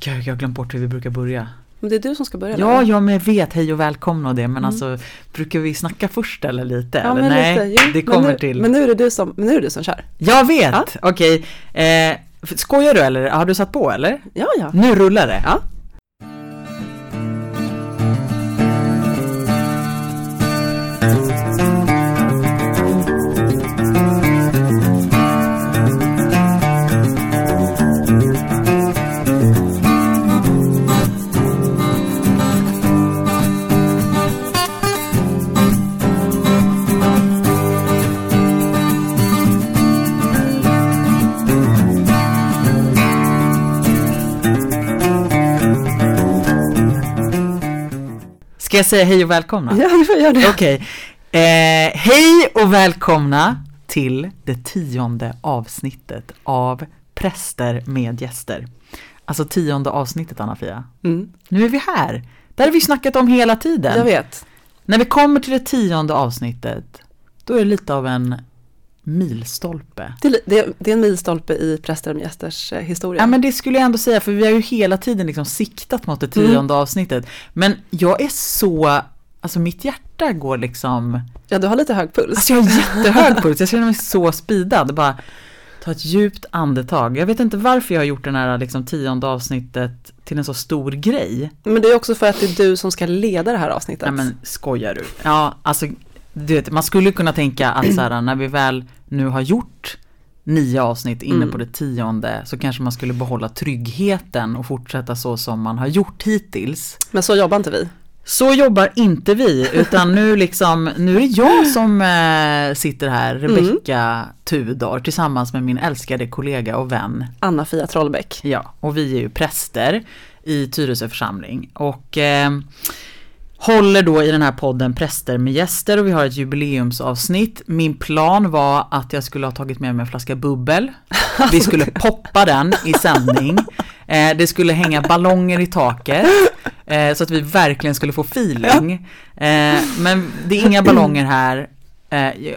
Gud, jag har glömt bort hur vi brukar börja. Men det är du som ska börja Ja, eller? jag med vet hej och välkomna och det, men Mm. alltså brukar vi snacka först eller lite? Ja, eller? men Nej, lite. Jo, det men kommer nu, till. Men nu är det du som, men nu är det du som kör. Jag vet, Ja. okej. Eh, skojar du eller har du satt på eller? Ja, ja. Nu rullar det. Ja. Jag säga hej och välkomna? Ja, du får göra det. Okej. Eh, hej och välkomna till det tionde avsnittet av Präster med gäster. Alltså tionde avsnittet Anna-Fia. Mm, Nu är vi här. Där har vi snackat om hela tiden. jag vet. När vi kommer till det tionde avsnittet, då är det lite av en milstolpe. Det det, det är en milstolpe i Präster med gästers eh, historia. Ja men det skulle jag ändå säga för vi har ju hela tiden liksom siktat mot det Mm. tionde avsnittet. Men jag är så, alltså mitt hjärta går liksom, Ja, du har lite hög puls. alltså jag har jättehög puls, jag känner mig så speedad. Bara ta ett djupt andetag. Jag vet inte varför jag har gjort den här liksom tionde avsnittet till en så stor grej. Men det är också för att det är du som ska leda det här avsnittet. Nej men skojar du? Ja, alltså du vet, man skulle kunna tänka att så här, när vi väl nu har gjort nio avsnitt inne Mm. på det tionde så kanske man skulle behålla tryggheten och fortsätta så som man har gjort hittills. Men så jobbar inte vi. Så jobbar inte vi, utan nu liksom, nu är det jag som eh, sitter här, Rebecka Tudor, tillsammans med min älskade kollega och vän Anna-Fia Trollbäck. Ja, och vi är ju präster i Tyresö församling och eh, håller då i den här podden Präster med gäster och vi har ett jubileumsavsnitt. Min plan var att jag skulle ha tagit med mig en flaska bubbel. Vi skulle poppa den i sändning. Eh, det skulle hänga ballonger i taket eh, så att vi verkligen skulle få feeling. Eh, men det är inga ballonger här.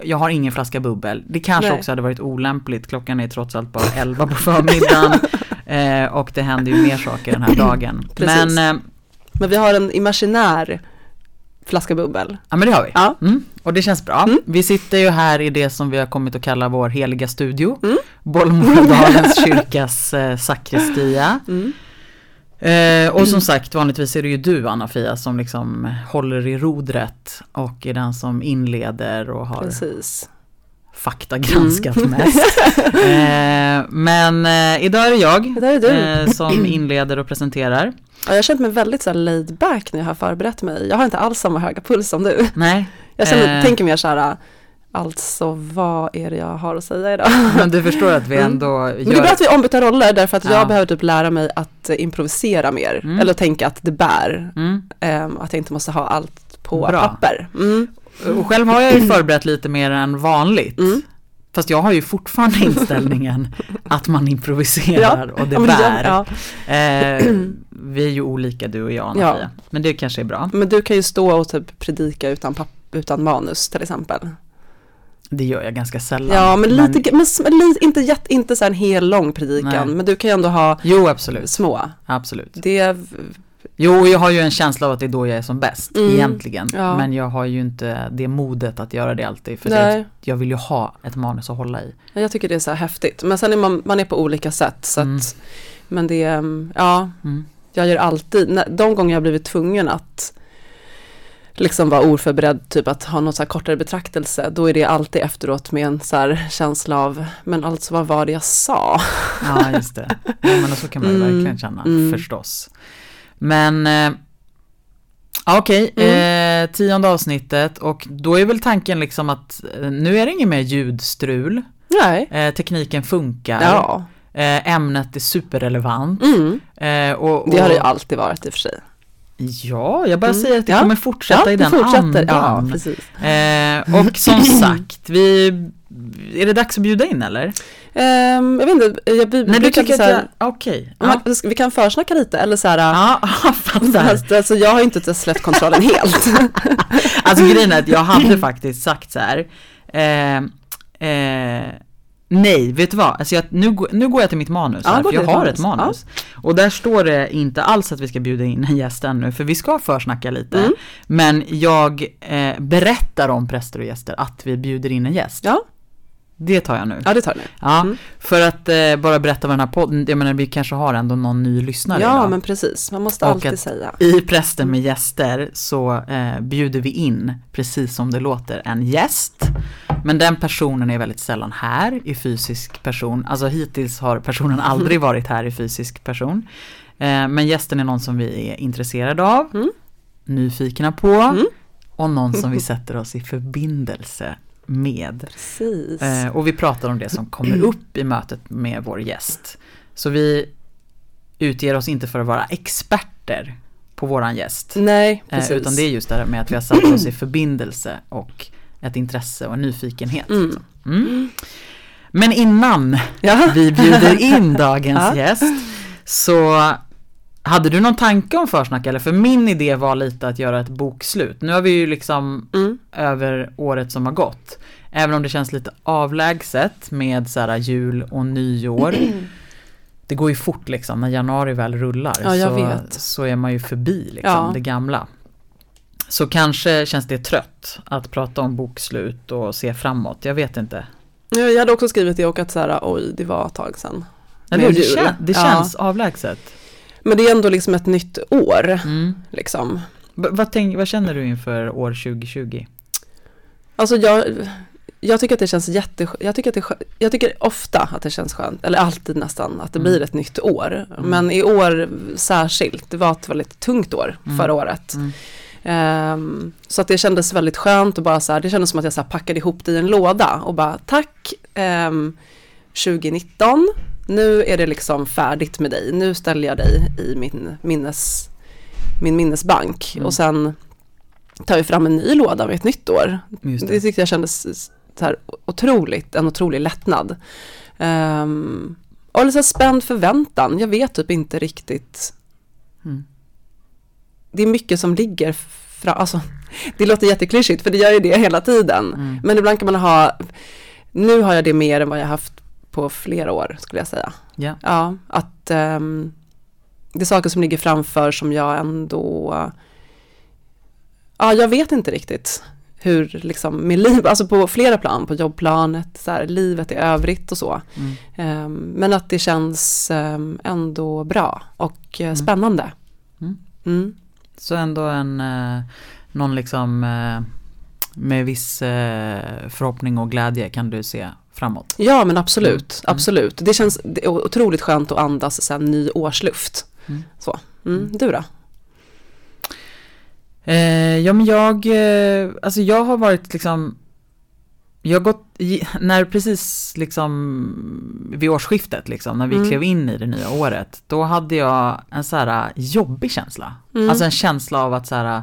Jag- har ingen flaska bubbel. Det kanske Nej. också hade varit olämpligt. Klockan är trots allt bara 11 på förmiddagen. Och det händer ju mer saker den här dagen. Precis. Men, Men vi har en imaginär flaska bubbel. ja men det har vi. Ja. Mm, och det känns bra. Mm. Vi sitter ju här i det som vi har kommit att kalla vår heliga studio. Mm. Bollmoraldalens kyrkas eh, sakristia. Mm. Eh, och som sagt, vanligtvis är det ju du Anna-Fia som liksom håller i rodret och är den som inleder och har Precis. Faktagranskat mest. Eh, men eh, idag är det jag Det där är du. eh, som inleder och presenterar. Ja, jag har känt mig väldigt så här laid back när jag har förberett mig. Jag har inte alls samma höga puls som du. Nej, Jag känner, Eh. tänker mer så här, alltså vad är det jag har att säga idag? men du förstår att vi Mm. ändå Men det är gör... bra att vi ombytta roller därför att Ja. jag behöver typ lära mig att eh, improvisera mer. Mm. Eller tänka att det bär. Mm. Ehm, att jag inte måste ha allt på Bra. papper. Mm. Och själv har jag ju förberett lite mer än vanligt. Mm. Fast jag har ju fortfarande inställningen att man improviserar och det Ja, men bär. ja. Eh, vi är ju olika du och jag Anna-Fia. Men det kanske är bra. Men du kan ju stå och typ predika utan, utan manus till exempel. Det gör jag ganska sällan. Ja, men lite, men, s- li, inte, jätt, inte så en hel lång predikan, Nej. men du kan ju ändå ha Jo, absolut. små. Absolut. Det, Jo, jag har ju en känsla av att det är då jag är som bäst, Mm. egentligen. Ja. Men jag har ju inte det modet att göra det alltid. För jag, jag vill ju ha ett manus att hålla i. jag tycker det är så här häftigt. Men sen är man, man är på olika sätt. Så Mm. att, men det, är, ja, Mm. jag gör alltid, de gånger jag blivit tvungen att liksom vara oförberedd, typ att ha någon så här kortare betraktelse, då är det alltid efteråt med en så här känsla av, men alltså vad var det jag sa? Ja, just det. Ja, men så kan man ju Mm. verkligen känna, Mm. förstås. Men, eh, ja, okej, Mm. eh, tionde avsnittet och då är väl tanken liksom att eh, nu är det inget mer ljudstrul. Nej. Eh, tekniken funkar. Ja. Eh, ämnet är superrelevant. Mm. Eh, och, och, Det har det ju alltid varit i och för sig. Ja, jag bara Mm. säger att det Ja. kommer fortsätta i det den fortsätter. Ja, andan. precis. eh, och som sagt, vi, är det dags att bjuda in eller? Ehm, jag vet inte, jag Nej, du brukar tycker så här, jag, okej. Ja. Ja, Vi kan försnacka lite eller så här. ja, fattar. Alltså, jag har ju inte släppt kontrollen helt. Alltså grejen är att jag hade faktiskt sagt så här. Eh, eh, Nej, vet du vad? Alltså jag, nu, nu går jag till mitt manus Ja, här, för jag har ditt ett manus. manus. Och där står det inte alls att vi ska bjuda in en gäst ännu, för vi ska försnacka lite. Mm. Men jag eh, berättar om präster och gäster att vi bjuder in en gäst. Ja, Det tar jag nu. ja det tar nu. Ja, Mm. för att eh, bara berätta vad den här podden, jag menar vi kanske har ändå någon ny lyssnare Ja, idag. men precis. Man måste Och alltid säga. I Prästen med gäster så eh, bjuder vi in, precis som det låter, en gäst. Men den personen är väldigt sällan här i fysisk person. Alltså hittills har personen aldrig varit här i fysisk person. Eh, men gästen är någon som vi är intresserade av, Mm. nyfikna på Mm. och någon som vi sätter oss i förbindelse med. Precis. Eh, och vi pratar om det som kommer upp i mötet med vår gäst. Så vi utger oss inte för att vara experter på våran gäst. Nej, Eh, precis. utan det är just det här med att vi har satt oss i förbindelse och ett intresse och en nyfikenhet. Mm. Mm. Men innan Ja. vi bjuder in dagens Ja. gäst så hade du någon tanke om försnack eller? För min idé var lite att göra ett bokslut. Nu har vi ju liksom Mm. över året som har gått. Även om det känns lite avlägset med så här jul och nyår. Det går ju fort liksom när januari väl rullar Ja, jag så, vet. så är man ju förbi liksom Ja. det gamla. Så kanske känns det trött att prata om bokslut och se framåt. Jag vet inte. Ja, Jag hade också skrivit det och att så här, oj, det var ett tag sedan. Eller, det, kän, det Ja. känns avlägset. Men det är ändå liksom ett nytt år, Mm. liksom. Vad, tänk, vad känner du inför år 2020? Alltså jag, jag tycker att det känns jätte, jag tycker, att det, jag tycker ofta att det känns skönt, eller alltid nästan, att det Mm. blir ett nytt år. Mm. Men i år särskilt, det var ett väldigt tungt år Mm. förra året. Mm. Ehm, så att det kändes väldigt skönt och bara så här, det kändes som att jag så här packade ihop det i en låda och bara tack ehm, 2019, nu är det liksom färdigt med dig, nu ställer jag dig i min, minnes, min minnesbank Mm. och sen tar vi fram en ny låda med ett nytt år. Det det. tyckte jag kändes så här otroligt, en otrolig lättnad. Um, och lite spänd förväntan, jag vet typ inte riktigt. Mm. Det är mycket som ligger fram, alltså det låter jätteklyschigt för det gör ju det hela tiden. Mm. Men ibland kan man ha, nu har jag det mer än vad jag haft på flera år skulle jag säga. Ja. Ja, att ehm, det är saker som ligger framför som jag ändå, ja jag vet inte riktigt hur liksom med liv, alltså på flera plan, på jobbplanet, så här, livet i övrigt och så. Mm. Ehm, men att det känns ehm, ändå bra och eh, spännande. Mm. Mm. Så ändå en, eh, någon liksom eh, med viss förhoppning och glädje kan du se framåt. Ja men absolut, Mm. absolut. Det känns det otroligt skönt att andas här, ny årsluft. Mm. Så. Mm. Du då? Eh, ja men jag, eh, alltså jag har varit liksom jag har gått, när precis liksom vid årsskiftet liksom, när vi Mm. klev in i det nya året, då hade jag en så här jobbig känsla. Mm. Alltså en känsla av att så här,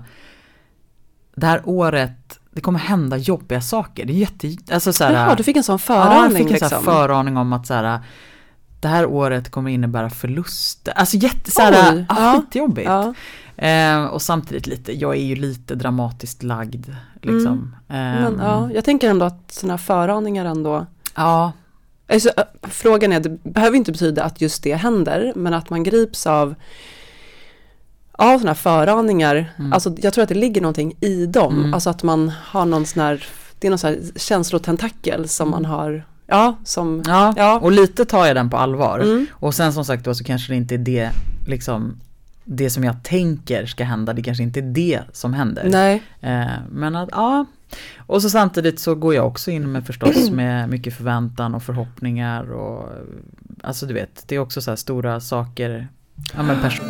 det här året, det kommer hända jobbiga saker. Det är jätte, alltså så här, Jaha, du fick en sån Ja, jag föraning fick en liksom. sån föraning om att så här, det här året kommer innebära förluster. Alltså jätte så här, Oj, ah, ja. skitjobbigt. Ja. Eh, och samtidigt lite, jag är ju lite dramatiskt lagd liksom. Men, Ehm, ja, jag tänker ändå att sådana här föraningar ändå ja, Alltså, äh, frågan är, det behöver inte betyda att just det händer, men att man grips av av sådana här föraningar, Mm. alltså jag tror att det ligger någonting i dem, Mm. alltså att man har någon sån här, det är någon sån här känslotentakel som man har, ja, som, ja, Ja. och lite tar jag den på allvar. mm, Och sen som sagt då så kanske det inte är det, liksom, det som jag tänker ska hända, det kanske inte är det som händer. nej, Eh, men att, ja. Och så samtidigt så går jag också in med förstås med mycket förväntan och förhoppningar och alltså du vet, det är också så här stora saker. Ja men person-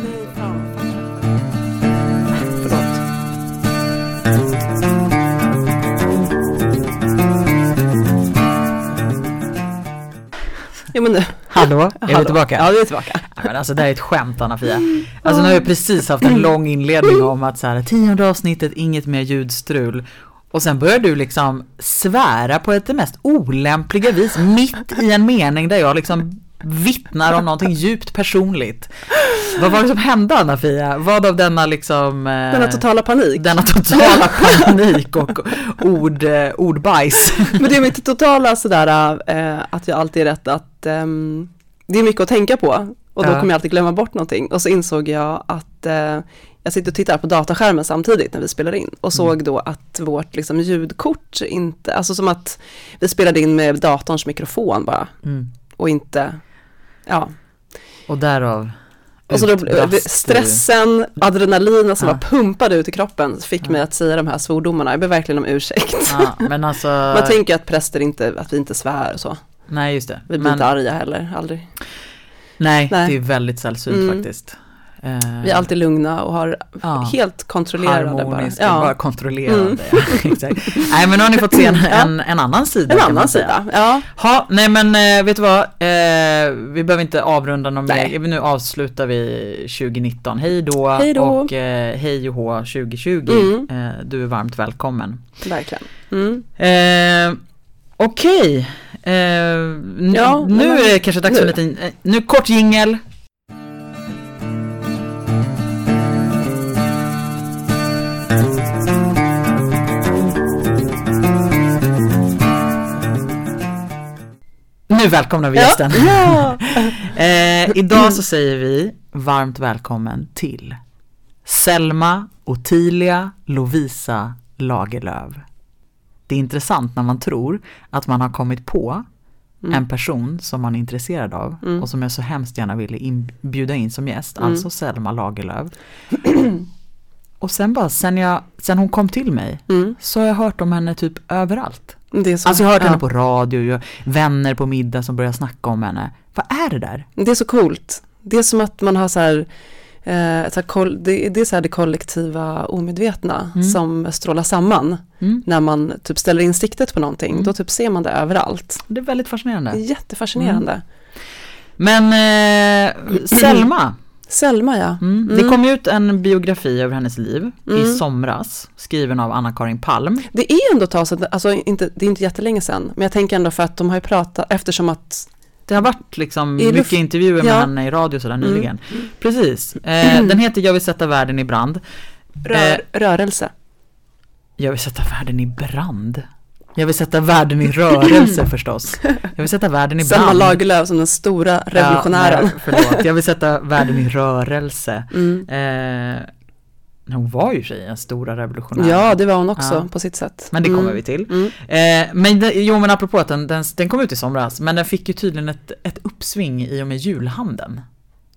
Ja men nu, Hallå, är vi hallå. tillbaka? Ja, vi är tillbaka. Ja, men alltså det här är ett skämt Anna-Fia. Alltså nu har jag precis haft en lång inledning om att så här, tionde avsnittet, inget mer ljudstrul. Och sen börjar du liksom svära på ett det mest olämpliga vis mitt i en mening där jag liksom vittnar om någonting djupt personligt. Vad var det som hände Anna-Fia? Vad av denna liksom eh, Denna totala panik. denna totala panik och ord, eh, ordbajs. Men det är mitt totala sådär eh, att jag alltid är rätt att ehm, det är mycket att tänka på och då Ja. kommer jag alltid glömma bort någonting. Och så insåg jag att eh, jag sitter och tittar på dataskärmen samtidigt när vi spelar in och såg då att vårt liksom, ljudkort inte, alltså som att vi spelade in med datorns mikrofon bara Mm. och inte, ja. Och därav Och så då, stressen, adrenalinen som Ja. var pumpade ut i kroppen fick mig att säga de här svordomarna. Jag ber verkligen om ursäkt. Ja, men alltså, Man tänker att präster inte, att vi inte svär och så. nej just det. Vi blir Men, inte arga heller, aldrig. nej, Nej. det är väldigt sällsynt Mm. faktiskt. Eh, Vi är alltid lugna och har ja. helt kontrollerade bara. harmoniska, bara Ja, kontrollerade. Mm. Exakt. Nej men nu har ni fått se en, en, en annan sida en kan man annan säga. sida. Ja, Ha, nej men eh, vet du vad, eh, vi behöver inte avrunda någon mer, nu avslutar vi 2019. Hej då, Hej då. och eh, hej Joho 2020. Mm. Eh, du är varmt välkommen. verkligen. Mm. Eh, Okej, eh, n- Ja, nu är det kanske dags för en nu. liten, nu kort jingel. Nu välkomnar vi gästen. Ja. Eh, idag så säger vi varmt välkommen till Selma Ottilia Lovisa Lagerlöf. Det är intressant när man tror att man har kommit på Mm. en person som man är intresserad av Mm. och som jag så hemskt gärna ville in, bjuda in som gäst, Mm. alltså Selma Lagerlöf. och sen bara, sen, jag, sen hon kom till mig Mm. så har jag hört om henne typ överallt. Det, så, Alltså jag har hört ja. henne på radio, jag, vänner på middag som börjar snacka om henne. Vad är det där? det är så coolt. Det är som att man har så här, eh, så här koll, det, det är så här det kollektiva omedvetna Mm. som strålar samman. Mm. När man typ ställer in siktet på någonting, Mm. då typ ser man det överallt. Det är väldigt fascinerande. jättefascinerande. Men eh, Selma, Selma ja. mm. det Mm. kom ju ut en biografi över hennes liv i Mm. somras, skriven av Anna-Karin Palm. Det är ändå ett tag sedan, alltså inte, det är inte jättelänge sedan, men jag tänker ändå för att de har ju pratat, eftersom att, Det har varit liksom I mycket luft- intervjuer med ja. henne i radio sådär Mm. nyligen. Precis, eh, den heter Jag vill sätta världen i brand. rör, Eh, rörelse. Jag vill sätta världen i brand. Jag vill sätta världen i rörelse förstås. Jag vill sätta världen i brand. Selma Lagerlöf som den stora revolutionären. Ja, förlåt, jag vill sätta världen i rörelse. Mm. Eh, hon var ju i sig en stora revolutionär. Ja, det var hon också Ja. på sitt sätt. Men det kommer Mm. vi till. Mm. Eh, men det, jo men apropå att den, den, den kom ut i somras, men den fick ju tydligen ett, ett uppsving i och med julhandeln.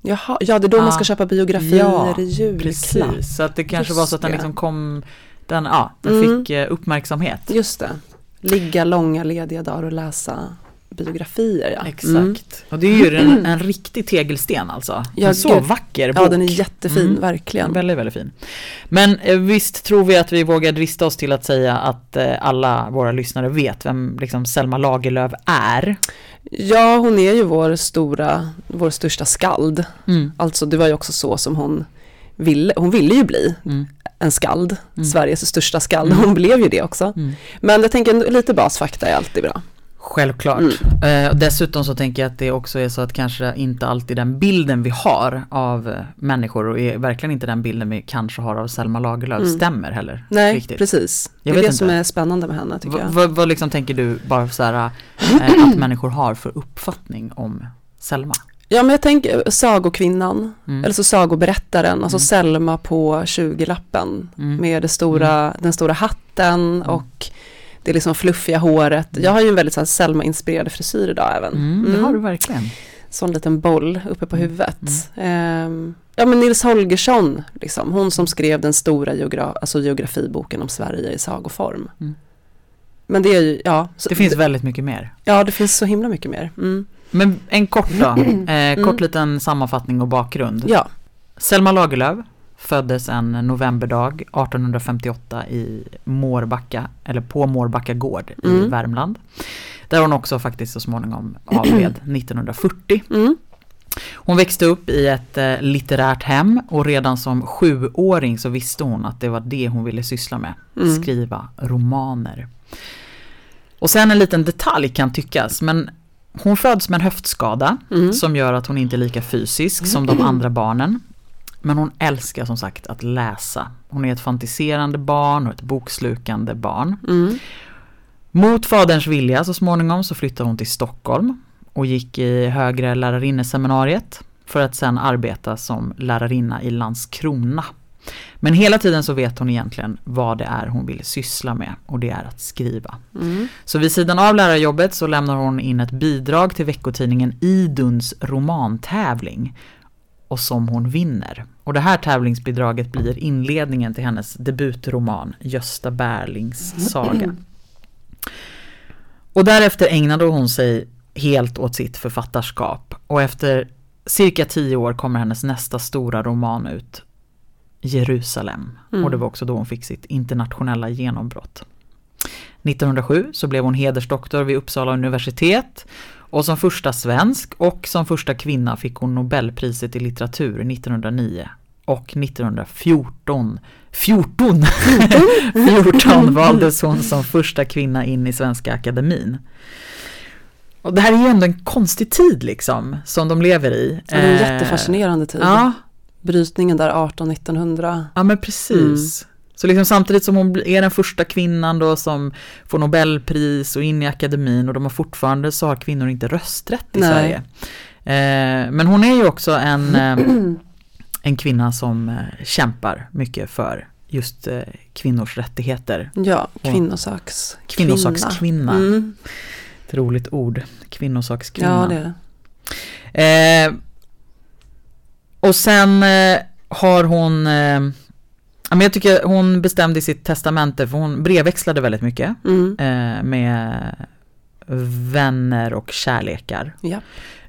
Jaha, ja det är då Ja. man ska köpa biografier i julklapp. Precis, så att det kanske Just var så att den liksom kom, den, ja, den Mm. fick eh, uppmärksamhet. Just det. Ligga långa lediga dagar och läsa biografier ja. Exakt. Mm. Och det är ju en, en riktig tegelsten alltså. Ja, en så vacker bok. Ja, den är jättefin, Mm. verkligen. Väldigt, väldigt fin. Men eh, visst tror vi att vi vågar drista oss till att säga att eh, alla våra lyssnare vet vem liksom Selma Lagerlöf är. Ja, hon är ju vår stora, vår största skald. Mm. Alltså det var ju också så som hon ville, hon ville ju bli Mm. En skald, Mm. Sveriges största skald. Mm. Hon blev ju det också. Mm. Men jag tänker lite basfakta är alltid bra. Självklart. Mm. Eh, dessutom så tänker jag att det också är så att kanske inte alltid den bilden vi har av eh, människor och är verkligen inte den bilden vi kanske har av Selma Lagerlöf Mm. stämmer heller. Nej, riktigt. precis. Det Jag är vet det som inte. är spännande med henne tycker jag. Vad vad liksom tänker du bara så här eh, att människor har för uppfattning om Selma? Ja, men jag tänker sagokvinnan, Mm. eller så sagoberättaren, alltså Mm. Selma på 20-lappen Mm. med det stora, den stora hatten och det liksom fluffiga håret. Mm. Jag har ju en väldigt Selma-inspirerad frisyr idag även. Mm, det har du verkligen. Sån liten boll uppe på Mm. huvudet. Ehm, ja men Nils Holgersson, liksom, hon som skrev den stora geogra- alltså geografiboken om Sverige i sagoform. Mm. Men det är ju, ja. Så, Det finns väldigt mycket mer. Ja, det finns så himla mycket mer. Mm. Men en kort då, eh, kort liten sammanfattning och bakgrund. Ja, Selma Lagerlöf föddes en novemberdag 1858 i Mårbacka, eller på Mårbacka gård i Mm. Värmland. Där hon också faktiskt så småningom avled 1940. mm. Hon växte upp i ett eh, litterärt hem och redan som sjuåring så visste hon att det var det hon ville syssla med. Mm. Skriva romaner. Och sen en liten detalj kan tyckas men hon föds med en höftskada Mm. som gör att hon inte är lika fysisk som de andra barnen. Men hon älskar som sagt att läsa. Hon är ett fantiserande barn och ett bokslukande barn. Mm. Mot faderns vilja så småningom så flyttade hon till Stockholm och gick i högre lärarinneseminariet för att sen arbeta som lärarinna i Landskrona. Men hela tiden så vet hon egentligen vad det är hon vill syssla med och det är att skriva. Mm. Så vid sidan av lärarjobbet så lämnar hon in ett bidrag till veckotidningen Iduns romantävling och som hon vinner. Och det här tävlingsbidraget blir inledningen till hennes debutroman Gösta Berlings saga. Och därefter ägnade hon sig helt åt sitt författarskap och efter cirka tio år kommer hennes nästa stora roman ut Jerusalem Mm. och det var också då hon fick sitt internationella genombrott. 1907 så blev hon hedersdoktor vid Uppsala universitet och som första svensk och som första kvinna fick hon Nobelpriset i litteratur 1909 och 1914 14, 14 valdes hon som första kvinna in i Svenska Akademin. Och det här är ju ändå en konstig tid liksom som de lever i. Ja, det är en Eh, jättefascinerande tid. Ja, Brytningen där 18-1900. Ja men precis. Så liksom samtidigt som hon är den första kvinnan då som får Nobelpris och in i akademin och de har fortfarande så har kvinnor inte rösträtt i Nej. Sverige. Eh, men hon är ju också en, eh, en kvinna som eh, kämpar mycket för just eh, kvinnors rättigheter. Ja, kvinnosaks Kvinnosakskvinna. Mm. Ett roligt ord. Kvinnosakskvinna. Ja, det är det. Och sen eh, har hon, eh, men jag tycker hon bestämde i sitt testamente, för hon brevväxlade väldigt mycket Mm. eh, med vänner och kärlekar. Ja.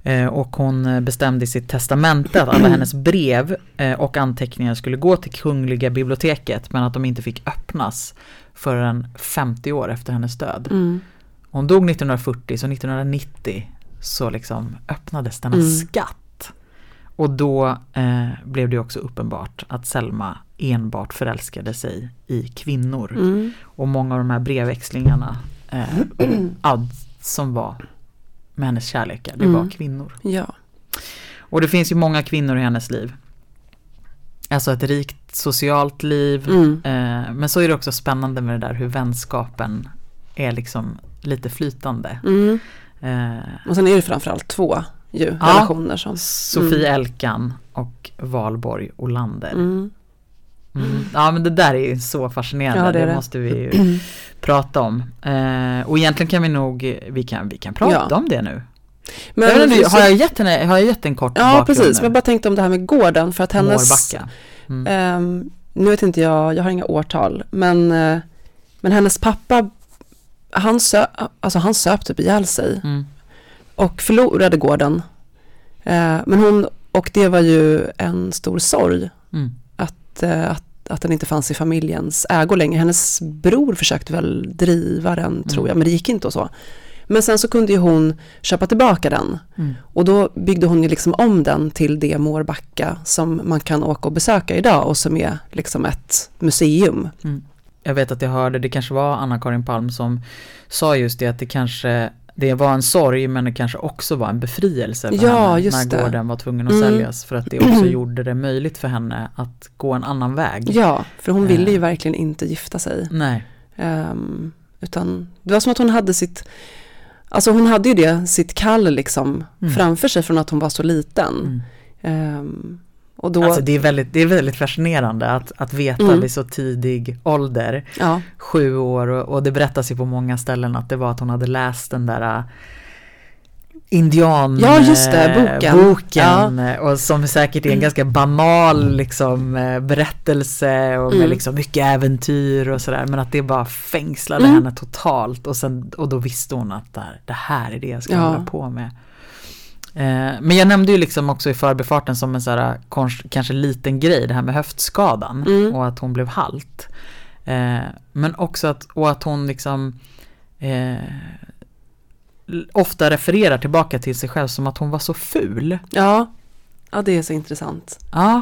Eh, och hon bestämde i sitt testamente att alla hennes brev eh, och anteckningar skulle gå till Kungliga biblioteket men att de inte fick öppnas förrän 50 år efter hennes död. Mm. Hon dog 1940 så 1990 så liksom öppnades denna Mm. skatt. Och då eh, blev det också uppenbart att Selma enbart förälskade sig i kvinnor. Mm. Och många av de här brevväxlingarna eh, ja, som var med hennes kärlekar, det var Mm. kvinnor. Ja. Och det finns ju många kvinnor i hennes liv. Alltså ett rikt socialt liv. Mm. Eh, men så är det också spännande med det där hur vänskapen är liksom lite flytande. Mm. Eh, Och sen är det framförallt två ju, Ja. relationer som... Sofie Elkan och Valborg Olander. Mm. Mm. Ja men det där är ju så fascinerande, Ja, det det, det. måste vi ju prata om. Eh, och egentligen kan vi nog, vi kan, vi kan prata Ja. om det nu. Men, jag inte, har, jag gett henne, har jag gett en kort Ja, precis. Men jag bara tänkte om det här med gården för att hennes... Mårbacka. Mm. Ehm, nu vet inte jag, jag har inga årtal, men, eh, men hennes pappa, han, sö, alltså han söp typ ihjäl sig Mm. Och förlorade gården. Eh, men hon, och det var ju en stor sorg Mm. att, eh, att, att den inte fanns i familjens ägo längre. Hennes bror försökte väl driva den tror Mm. jag, men det gick inte och så. Men sen så kunde ju hon köpa tillbaka den Mm. och då byggde hon ju liksom om den till det Mårbacka som man kan åka och besöka idag och som är liksom ett museum. Jag vet att jag hörde, det kanske var Anna-Karin Palm som sa just det att det kanske det var en sorg men det kanske också var en befrielse för Ja, henne när det. gården var tvungen att Mm. säljas för att det också gjorde det möjligt för henne att gå en annan väg. Ja, för hon ville ju Eh. verkligen inte gifta sig. Nej. Ehm, utan det var som att hon hade sitt, alltså hon hade ju det, sitt kall liksom Mm. framför sig från att hon var så liten. Mm. Ehm, och då, Alltså det är väldigt, det är väldigt fascinerande att, att veta Mm. vid så tidig ålder, ja, sju år och, och det berättas ju på många ställen att det var att hon hade läst den där äh, indian Ja, just det, eh, boken. boken eh, och som säkert är en Mm. ganska banal liksom berättelse och med Mm. liksom mycket äventyr och sådär men att det bara fängslade Mm. henne totalt och, sen, och då visste hon att det här, det här är det jag ska Ja. hålla på med. Eh, Men jag nämnde ju liksom också i förbifarten som en så här, kons- kanske liten grej det här med höftskadan Mm. och att hon blev halt. Eh, Men också att, och att hon liksom eh, ofta refererar tillbaka till sig själv som att hon var så ful. ja, ja, det är så intressant. Ja,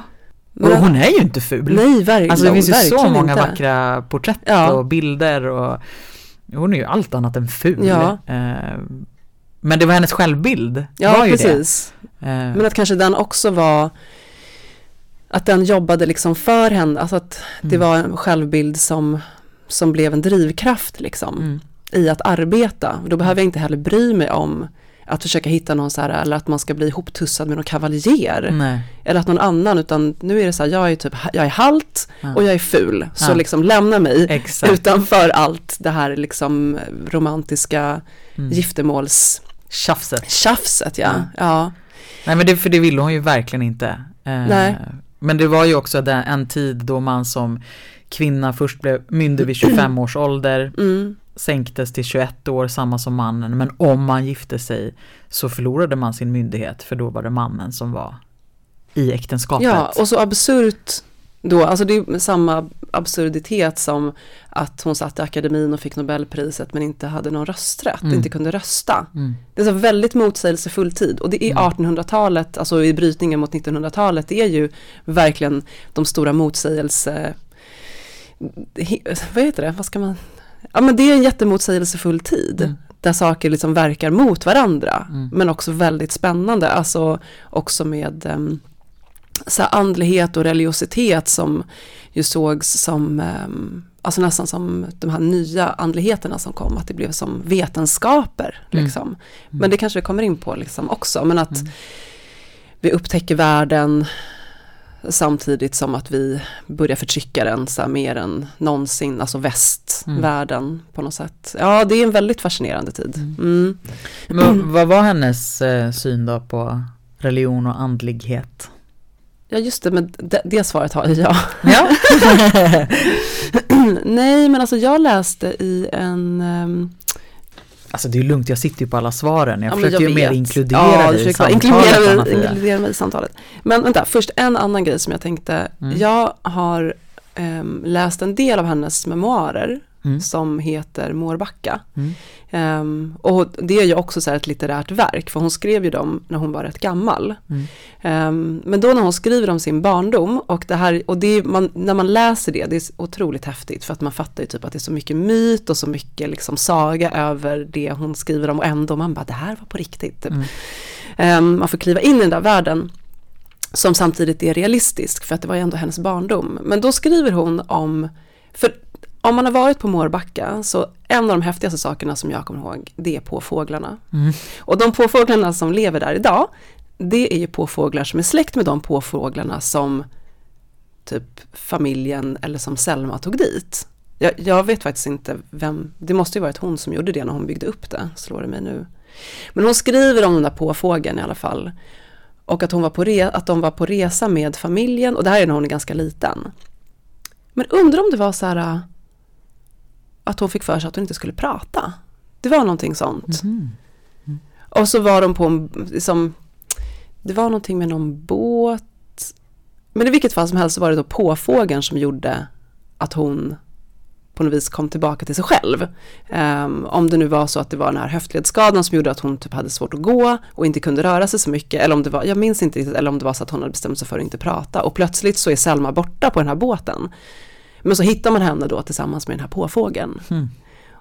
Men och hon är ju inte ful. Nej, verkligen alltså det finns ju så många inte. vackra porträtt Ja. och bilder och hon är ju allt annat än ful. Ja. Eh, Men det var hennes självbild. Ja, var ju precis. Det. Eh, Men att kanske den också var att den jobbade liksom för henne, alltså att det Mm. var en självbild som, som blev en drivkraft liksom mm. i att arbeta. Då behöver jag inte heller bry mig om att försöka hitta någon så här, eller att man ska bli ihoptussad med någon kavaljer. Nej. Eller att någon annan, utan nu är det så här, jag är typ, jag är halt Ja. och jag är ful. Så Ja. liksom lämna mig Exakt. utanför allt det här liksom romantiska Mm. giftermålstjafset. Tjafset. Ja. Ja. ja. Nej men det, för det ville hon ju verkligen inte. Eh, Nej. Men det var ju också den, en tid då man som kvinna först blev myndig vid 25 års ålder, Mm. sänktes till 21 år, samma som mannen. Men om man gifte sig så förlorade man sin myndighet för då var det mannen som var i äktenskapet. Ja, och så absurt då, alltså det är samma absurditet som att hon satt i akademin och fick Nobelpriset men inte hade någon rösträtt, Mm. inte kunde rösta. Mm. Det är så väldigt motsägelsefull tid och det är Mm. 1800-talet, alltså i brytningen mot 1900-talet, det är ju verkligen de stora motsägelse... Vad heter det, vad ska man... Ja men det är en jättemotsägelsefull tid. Mm. Där saker liksom verkar mot varandra. Mm. Men också väldigt spännande. Alltså också med um, så andlighet och religiositet som ju sågs som, um, alltså nästan som de här nya andligheterna som kom, att det blev som vetenskaper. Mm. Liksom. Men det kanske vi kommer in på liksom också, men att Mm. vi upptäcker världen samtidigt som att vi börjar förtrycka den så här mer än någonsin, alltså västvärlden på något sätt. Ja, det är en väldigt fascinerande tid. Mm. Men vad var hennes eh, syn då på religion och andlighet? Ja, just det, men det, det svaret har ju jag. Ja. Nej, men alltså jag läste i en... ehm, Alltså det är lugnt, jag sitter ju på alla svaren. Jag ja, försöker ju mer inkludera ja, dig i samtalet inkludera inkludera mig i samtalet. Men vänta, först en annan grej som jag tänkte. Mm. Jag har ehm, läst en del av hennes memoarer Mm. som heter Mårbacka. Mm. Ehm, och det är ju också så ett litterärt verk, för hon skrev ju dem när hon var rätt gammal. Mm. Ehm, men då när hon skriver om sin barndom och det här, och det är, man, när man läser det, det är otroligt häftigt för att man fattar ju typ att det är så mycket myt och så mycket liksom saga över det hon skriver om och ändå man bara det här var på riktigt. Typ. Ehm, man får kliva in i den där världen som samtidigt är realistisk för att det var ju ändå hennes barndom. Men då skriver hon om, för om man har varit på Mårbacka så en av de häftigaste sakerna som jag kommer ihåg det är påfåglarna. Mm. Och de påfåglarna som lever där idag det är ju påfåglar som är släkt med de påfåglarna som typ familjen eller som Selma tog dit. Jag, jag vet faktiskt inte vem, det måste ju varit hon som gjorde det när hon byggde upp det, slår det mig nu. Men hon skriver om den där påfågeln i alla fall. Och att, hon var på re, att de var på resa med familjen och det här är när hon är ganska liten. Men undrar om det var så här att hon fick för sig att hon inte skulle prata. Det var någonting sånt. Mhm. Och så var de på en, liksom, det var någonting med någon båt. Men i vilket fall som helst så var det då påfågeln som gjorde att hon på något vis kom tillbaka till sig själv. Ehm, om det nu var så att det var den här höftledsskadan som gjorde att hon typ hade svårt att gå och inte kunde röra sig så mycket. Eller om det var, jag minns inte riktigt, eller om det var så att hon hade bestämt sig för att inte prata. Och plötsligt så är Selma borta på den här båten. Men så hittar man henne då tillsammans med den här påfågeln. Mm.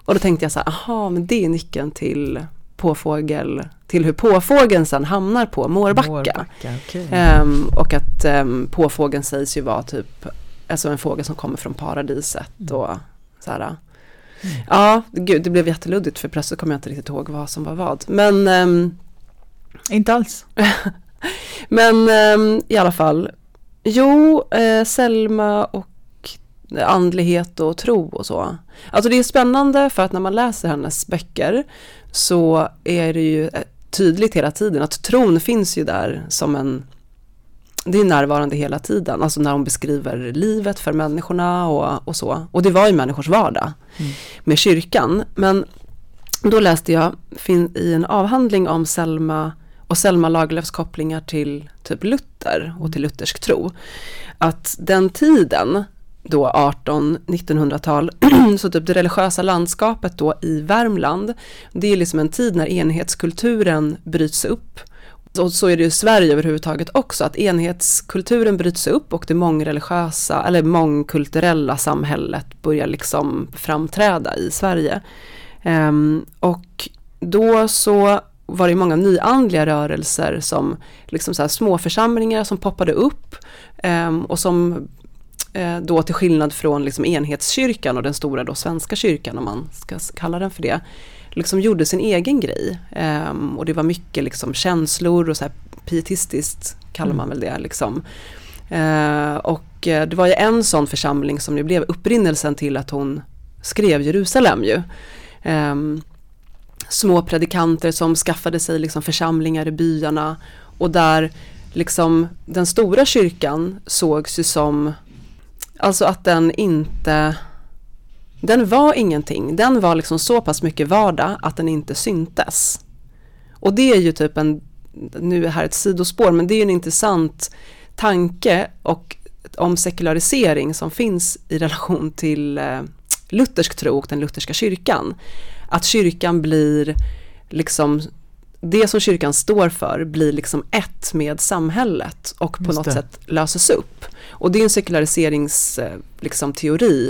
Och då tänkte jag så här, aha, men det är nyckeln till påfågel, till hur påfågeln sen hamnar på Mårbacka. Mårbacka, okej. Ehm, och att um, påfågeln sägs ju vara typ, alltså en fågel som kommer från paradiset och så här. Ja, gud, det blev jätteluddigt för plötsligt kommer jag inte riktigt ihåg vad som var vad. Men, ehm, Inte alls. men ehm, i alla fall, jo, eh, Selma och andlighet och tro och så. Alltså det är spännande för att när man läser hennes böcker så är det ju tydligt hela tiden att tron finns ju där som en det är närvarande hela tiden, alltså när hon beskriver livet för människorna och, och så. Och det var ju människors vardag Mm. med kyrkan. Men då läste jag i en avhandling om Selma och Selma Lagerlöfs kopplingar till typ Luther och till luthersk tro. Att den tiden, då 18-1900-tal, så typ det religiösa landskapet då i Värmland, det är liksom en tid när enhetskulturen bryts upp. Och så är det ju i Sverige överhuvudtaget också, att enhetskulturen bryts upp och det mångreligiösa, eller mångkulturella samhället börjar liksom framträda i Sverige. Um, och då så var det många nyandliga rörelser som liksom så här små församlingar som poppade upp eh, och som Eh, då till skillnad från liksom enhetskyrkan och den stora då svenska kyrkan om man ska kalla den för det liksom gjorde sin egen grej. Um, och det var mycket liksom känslor och så här pietistiskt kallar man väl det. Liksom. Uh, och eh, det var ju en sån församling som ju blev upprinnelsen till att hon skrev Jerusalem ju. Um, små predikanter som skaffade sig liksom församlingar i byarna och där liksom den stora kyrkan sågs ju som, alltså att den inte den var ingenting. Den var liksom så pass mycket vardag att den inte syntes. Och det är ju typ en, nu är det här ett sidospår, men det är en intressant tanke och om sekularisering som finns i relation till eh, luthersk tro och den lutherska kyrkan. Att kyrkan blir liksom det som kyrkan står för blir liksom ett med samhället och på Just något det. sätt löses upp. Och det är en sekulariseringsteori, liksom,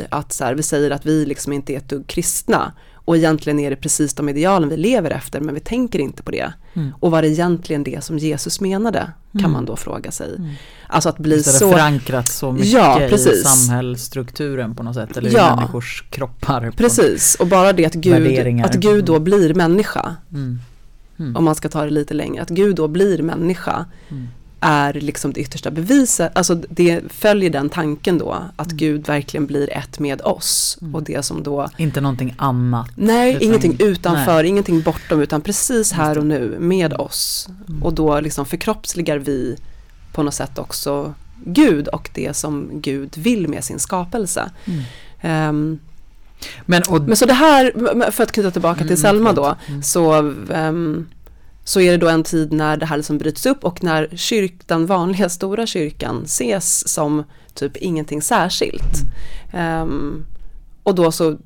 att så här, vi säger att vi liksom inte är ett dugg kristna och egentligen är det precis de idealen vi lever efter men vi tänker inte på det. Mm. Och var det egentligen det som Jesus menade kan mm. man då fråga sig. Mm. Alltså att bli så... förankrat så mycket ja, i samhällsstrukturen på något sätt eller ja, i människors kroppar. Precis, och bara det att Gud, att Gud då blir människa. Mm. Mm. Om man ska ta det lite längre, att Gud då blir människa mm. Är liksom det yttersta beviset, alltså det följer den tanken då att mm. Gud verkligen blir ett med oss mm. och det som då Inte någonting annat. Nej, utan, ingenting utanför, nej. ingenting bortom utan precis här och nu med oss. Mm. Och då liksom förkroppsligar vi på något sätt också Gud och det som Gud vill med sin skapelse. Um, men, och, men så det här, för att knyta tillbaka till mm, Selma då, mm. så, um, så är det då en tid när det här liksom bryts upp och när kyrk, den vanliga stora kyrkan ses som typ ingenting särskilt. Mm. Um, och då så,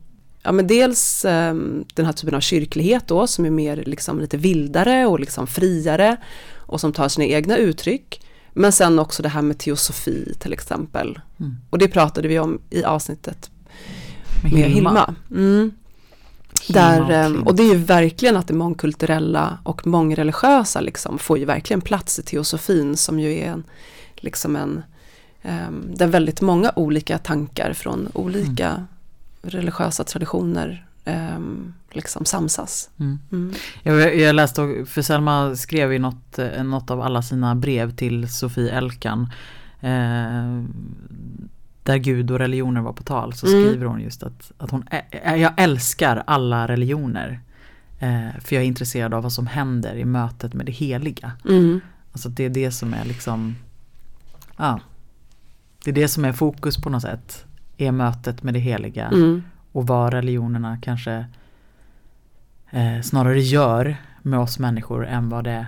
ja men dels um, den här typen av kyrklighet då som är mer liksom lite vildare och liksom friare och som tar sina egna uttryck. Men sen också det här med teosofi till exempel. Mm. Och det pratade vi om i avsnittet med Hilma. Hilma. Mm. Där, och, ehm, och det är ju verkligen att det mångkulturella och mångreligiösa liksom får ju verkligen plats i teosofin som ju är en, liksom en, um, där väldigt många olika tankar från olika mm. religiösa traditioner um, liksom samsas. Mm. Mm. Jag, jag läste, för Selma skrev i något, eh, något av alla sina brev till Sofie Elkan eh, där Gud och religioner var på tal så mm. skriver hon just att, att hon, jag älskar alla religioner. Eh, för jag är intresserad av vad som händer i mötet med det heliga. Mm. Alltså det är det som är liksom, ja, det är det som är fokus på något sätt. Är mötet med det heliga mm. och vad religionerna kanske eh, snarare gör med oss människor än vad det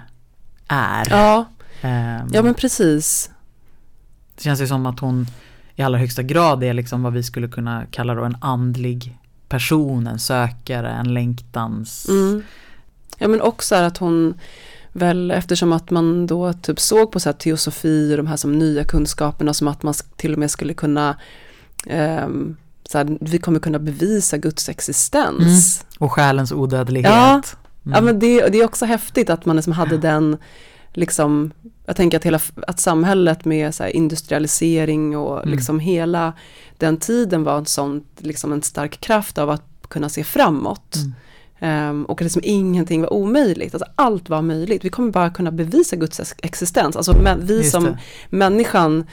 är. Ja, eh, ja men precis. Det känns ju som att hon i allra högsta grad är liksom vad vi skulle kunna kalla då en andlig person, en sökare, en längtans... Mm. Ja men också att hon väl eftersom att man då typ såg på så här teosofi och de här som nya kunskaperna som att man till och med skulle kunna um, så här, vi kommer kunna bevisa Guds existens. Mm. Och själens odödlighet. Ja, mm. ja men det, det, är också häftigt att man liksom hade den liksom, jag tänker att, hela, att samhället med så industrialisering och mm. liksom hela den tiden var en sån, liksom en stark kraft av att kunna se framåt. Mm. Um, och liksom ingenting var omöjligt, alltså allt var möjligt. Vi kommer bara kunna bevisa Guds existens. Alltså men, vi Just som det. människan,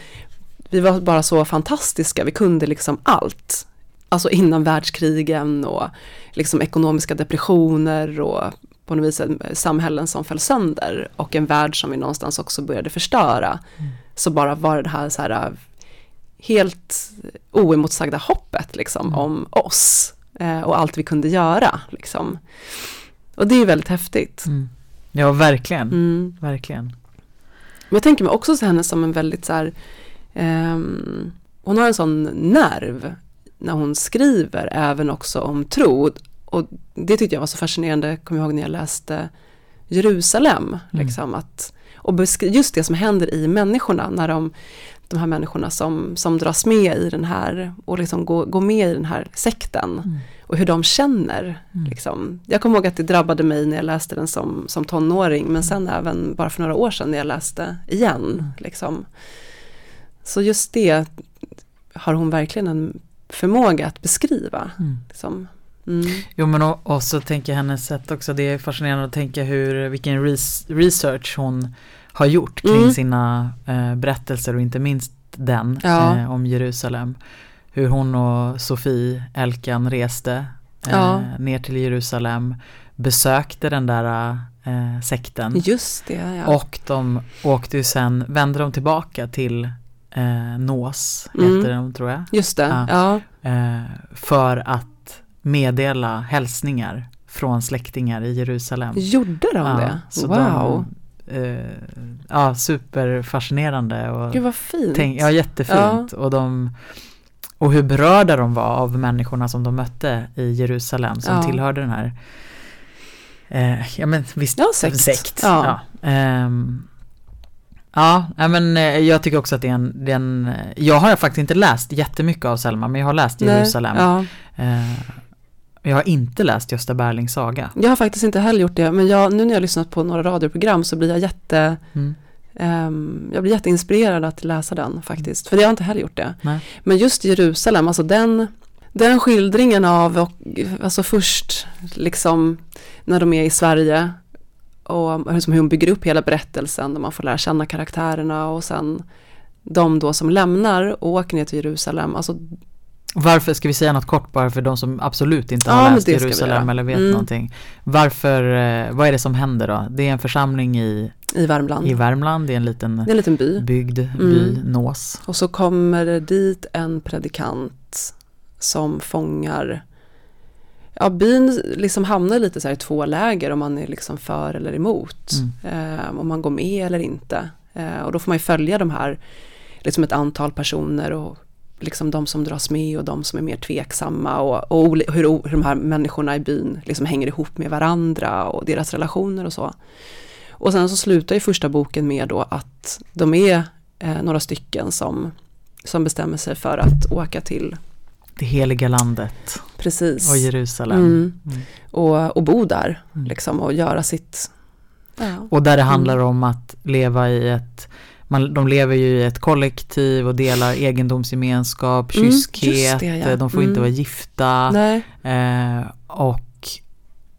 vi var bara så fantastiska, vi kunde liksom allt. Alltså innan världskrigen och liksom ekonomiska depressioner och på något vis samhällen som föll sönder och en värld som vi någonstans också började förstöra. Mm. Så bara var det här, så här helt oemotsagda hoppet liksom mm. om oss eh, och allt vi kunde göra. Liksom. Och det är väldigt häftigt. Mm. Ja, verkligen. Mm. Verkligen. Men jag tänker mig också henne som en väldigt så här, eh, hon har en sån nerv när hon skriver även också om tro och det tyckte jag var så fascinerande, kommer jag ihåg när jag läste Jerusalem. Mm. Liksom, att, och just det som händer i människorna, när de, de här människorna som, som dras med i den här och liksom går, går med i den här sekten. Mm. och hur de känner. Mm. Liksom. Jag kommer ihåg att det drabbade mig när jag läste den som, som tonåring men sen även bara för några år sedan när jag läste igen. Mm. Liksom. Så just det har hon verkligen en förmåga att beskriva. Mm. Liksom. Mm. Jo men och, och så tänker jag hennes sätt också, det är fascinerande att tänka hur, vilken res, research hon har gjort kring Mm. sina eh, berättelser och inte minst den Ja. eh, om Jerusalem. Hur hon och Sofie Elkan reste eh, Ja. ner till Jerusalem, besökte den där eh, sekten Just det, ja. och de åkte ju sen, vände de tillbaka till eh, Nås, Mm. heter de tror jag. Just det, Ja. ja. Eh, för att meddela hälsningar från släktingar i Jerusalem. Gjorde de Ja, det? så Wow, De, eh, ja, superfascinerande och gud vad fint. tänk, ja, jättefint. Och, de, och hur berörda de var av människorna som de mötte i Jerusalem som Ja. tillhörde den här eh, ja men visst, Ja, sekt. Ja. Ja. Ehm, ja, nej, men eh, jag tycker också att det är en, det är en jag har faktiskt inte läst jättemycket av Selma men jag har läst Nej, Jerusalem. Ja. Jag har inte läst Gösta Berlings saga. Jag har faktiskt inte heller gjort det, men jag, nu när jag har lyssnat på några radioprogram så blir jag jätte Mm. ehm, jag blir jätteinspirerad att läsa den faktiskt, för jag har inte heller gjort det. Nej. Men just Jerusalem, alltså den, den skildringen av, och, alltså först liksom när de är i Sverige och hur hon bygger upp hela berättelsen och man får lära känna karaktärerna och sen de då som lämnar och åker ner till Jerusalem, alltså Varför, ska vi säga något kort bara för de som absolut inte Ja, har men läst Jerusalem eller vet Mm. någonting. Varför, eh, vad är det som händer då? Det är en församling i, i Värmland. i Värmland, det är en liten det är en liten by. bygd, by, Mm. Nås. Och så kommer det dit en predikant som fångar Ja, byn liksom hamnar lite så här i två läger om man är liksom för eller emot. Eh, om man går med eller inte. Eh, och då får man ju följa de här, liksom ett antal personer och liksom de som dras med och de som är mer tveksamma och, och hur, hur de här människorna i byn liksom hänger ihop med varandra och deras relationer och så. Och sen så slutar ju första boken med då att de är eh, några stycken som, som bestämmer sig för att åka till, Det heliga landet precis, och Jerusalem. Mm. Mm. och, och bo där Mm. liksom och göra sitt, ja, Och där det handlar om att leva i ett man, de lever ju i ett kollektiv och delar egendomsgemenskap, Mm, kyskhet, det, ja. eh, de får inte Mm. vara gifta. Eh, och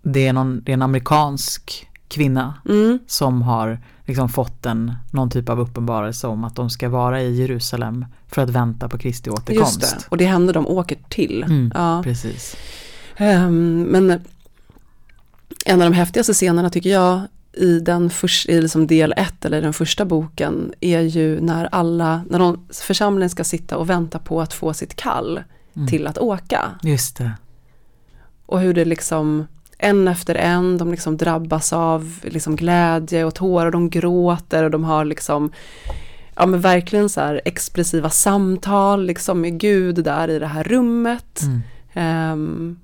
det är, någon, det är en amerikansk kvinna mm, som har liksom fått en, någon typ av uppenbarelse om att de ska vara i Jerusalem för att vänta på Kristi återkomst. just det, och det händer de åker till. Mm, Ja. Precis. Ehm, men en av de häftigaste scenerna tycker jag i, den förs- i liksom del ett eller den första boken är ju när alla, när de, församlingen ska sitta och vänta på att få sitt kall Mm. till att åka. Just det. Och hur det liksom en efter en, de liksom drabbas av liksom glädje och tårar, de gråter och de har liksom Ja men verkligen så här expressiva samtal liksom med Gud där i det här rummet. Mm. Ehm,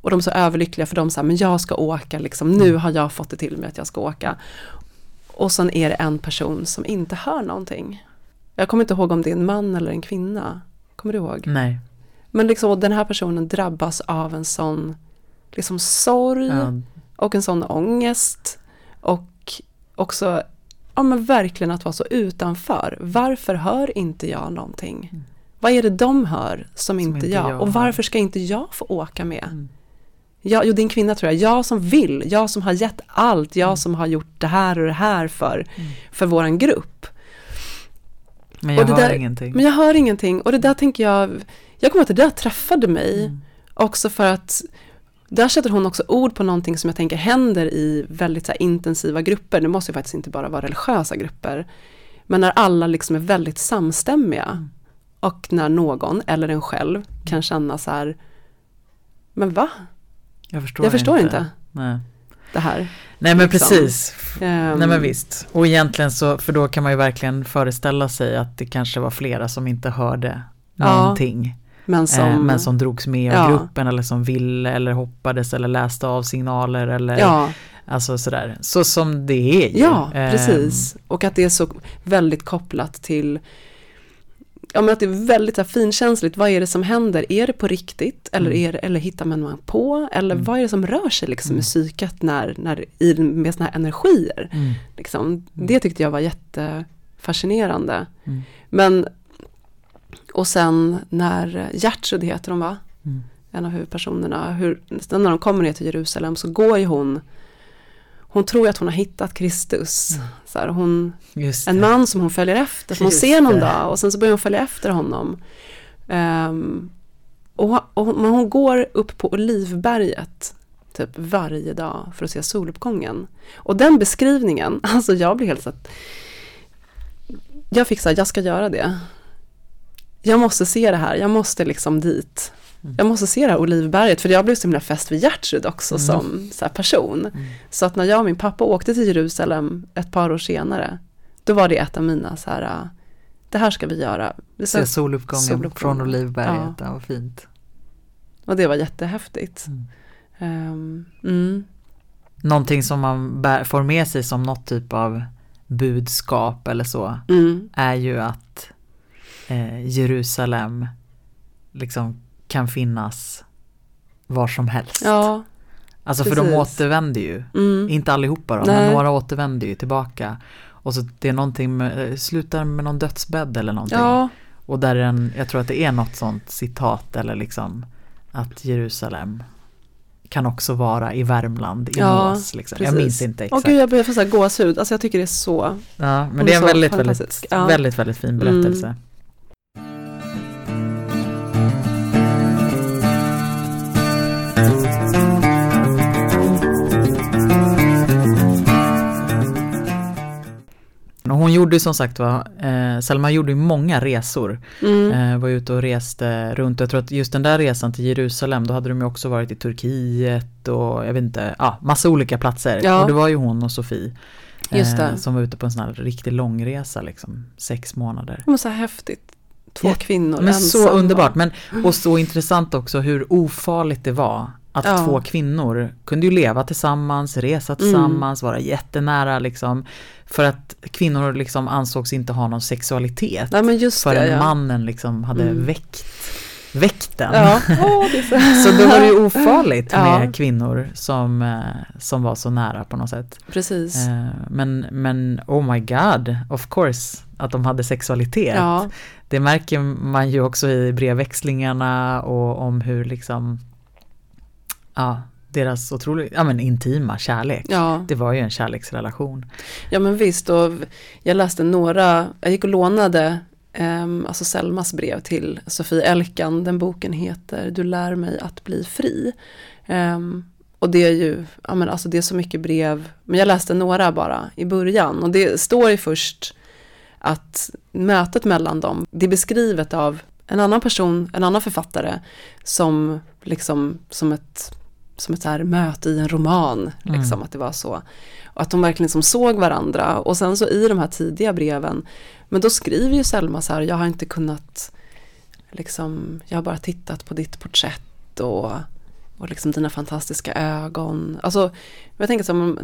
och de är så överlyckliga för de säger, men jag ska åka, liksom, nu har jag fått det till mig att jag ska åka. Och sen är det en person som inte hör någonting. Jag kommer inte ihåg om det är en man eller en kvinna. Kommer du ihåg? Nej. Men liksom, den här personen drabbas av en sån liksom, sorg Ja, och en sån ångest. Och också, ja men verkligen att vara så utanför. Varför hör inte jag någonting? Vad är det de hör som, inte, inte jag? jag Och varför ska inte jag få åka med? Mm. Jag, jo, din kvinna tror jag. Jag som vill, jag som har gett allt, Mm. jag som har gjort det här och det här för, för våran grupp. Men jag det hör där- ingenting. Men jag hör ingenting och det där tänker jag, jag kommer att det där träffade mig Mm. också för att där sätter hon också ord på någonting som jag tänker händer i väldigt så intensiva grupper. Det måste ju faktiskt inte bara vara religiösa grupper. Men när alla liksom är väldigt samstämmiga. Mm. Och när någon, eller en själv, kan känna så här, men va? Jag förstår, Jag förstår inte Nej. det här. Nej men Liksom. precis. Ehm, Nej men visst. Och egentligen så, för då kan man ju verkligen föreställa sig att det kanske var flera som inte hörde Ja, någonting. Men som, eh, men som drogs med av Ja. gruppen eller som ville eller hoppades eller läste av signaler eller ja, alltså sådär. Så som det är ju. ja, Ehm, precis. Och att det är så väldigt kopplat till ja, men att det är väldigt så här, finkänsligt. Vad är det som händer? Är det på riktigt? Eller, Mm. är det, eller hittar man man på? Eller Mm. vad är det som rör sig liksom, Mm. i psyket när, när, i, med såna här energier? Mm. Liksom. Det tyckte jag var jättefascinerande. Mm. Men, och sen när Gertrud heter hon va? Mm. En av huvudpersonerna. Hur, när de kommer ner till Jerusalem så går ju hon hon tror att hon har hittat Kristus. Mm. Så här, hon, en man som hon följer efter, som hon ser någon dag och sen så börjar hon följa efter honom. Ehm, och, och, hon- men hon går upp på Olivberget typ varje dag för att se soluppgången. Och den beskrivningen, alltså jag blir helt så att jag fick så här, jag ska göra det. Jag måste se det här, jag måste liksom dit. Mm. Jag måste se det här Olivberget, för jag blev så himla fäst vid Gertrud också Mm. som så person. Mm. Så att när jag och min pappa åkte till Jerusalem ett par år senare, då var det ett av mina så här, det här ska vi göra. Vi ska, Se soluppgången, Soluppgången. från Olivberget, Ja. vad fint. och det var jättehäftigt. Mm. Mm. Någonting som man bär, får med sig som något typ av budskap eller så Mm. är ju att eh, Jerusalem liksom kan finnas var som helst. Ja, alltså för de precis. återvänder ju, mm. inte allihopa då, Nej. men några återvänder ju tillbaka. Och så det är någonting med, eh, slutar med någon dödsbädd eller någonting. ja, Och där är en, jag tror att det är något sånt citat eller liksom att Jerusalem kan också vara i Värmland, i Ja, Mås. Liksom. Jag precis. minns inte Åh exakt. gud jag börjar få gåshud, alltså jag tycker det är så. ja, men det är en väldigt, väldigt. Ja. väldigt, väldigt fin berättelse. Mm. Och hon gjorde ju som sagt var, eh, Selma gjorde ju många resor. Mm. Eh, var ute och reste runt. Jag tror att just den där resan till Jerusalem, då hade de ju också varit i Turkiet och jag vet inte, ja, massa olika platser. Ja. Och det var ju hon och Sofie. Det. Eh, som var ute på en sån här riktig långresa liksom, sex månader. Men så här häftigt. Två Ja, kvinnor Men så ensamma. underbart, men och så intressant också hur ofarligt det var att Ja. två kvinnor kunde ju leva tillsammans, resa Mm. tillsammans, vara jättenära liksom. För att kvinnor liksom ansågs inte ha någon sexualitet Nej men just det förrän ja. mannen liksom hade Mm. väckt, den. Ja, så. Så då var det ju ofarligt Ja. med kvinnor som, eh, som var så nära på något sätt. Precis. Eh, Men, men oh my god, of course, att de hade sexualitet. Ja, Det märker man ju också i brevväxlingarna och om hur liksom ja, deras otroligt ja, men intima kärlek. ja. Det var ju en kärleksrelation. Ja men visst och jag läste några, jag gick och lånade um, alltså Selmas brev till Sofie Elkan, den boken heter Du lär mig att bli fri. Ehm, och det är ju, ja men alltså det är så mycket brev, men jag läste några bara i början och det står ju först att mötet mellan dem, det är beskrivet av en annan person, en annan författare som liksom som ett som ett så här möte i en roman, liksom Mm. att det var så. Och att de verkligen som såg varandra och sen så i de här tidiga breven, men då skriver ju Selma så här, jag har inte kunnat, liksom, jag har bara tittat på ditt porträtt och, och liksom dina fantastiska ögon. Alltså, jag tänker så här,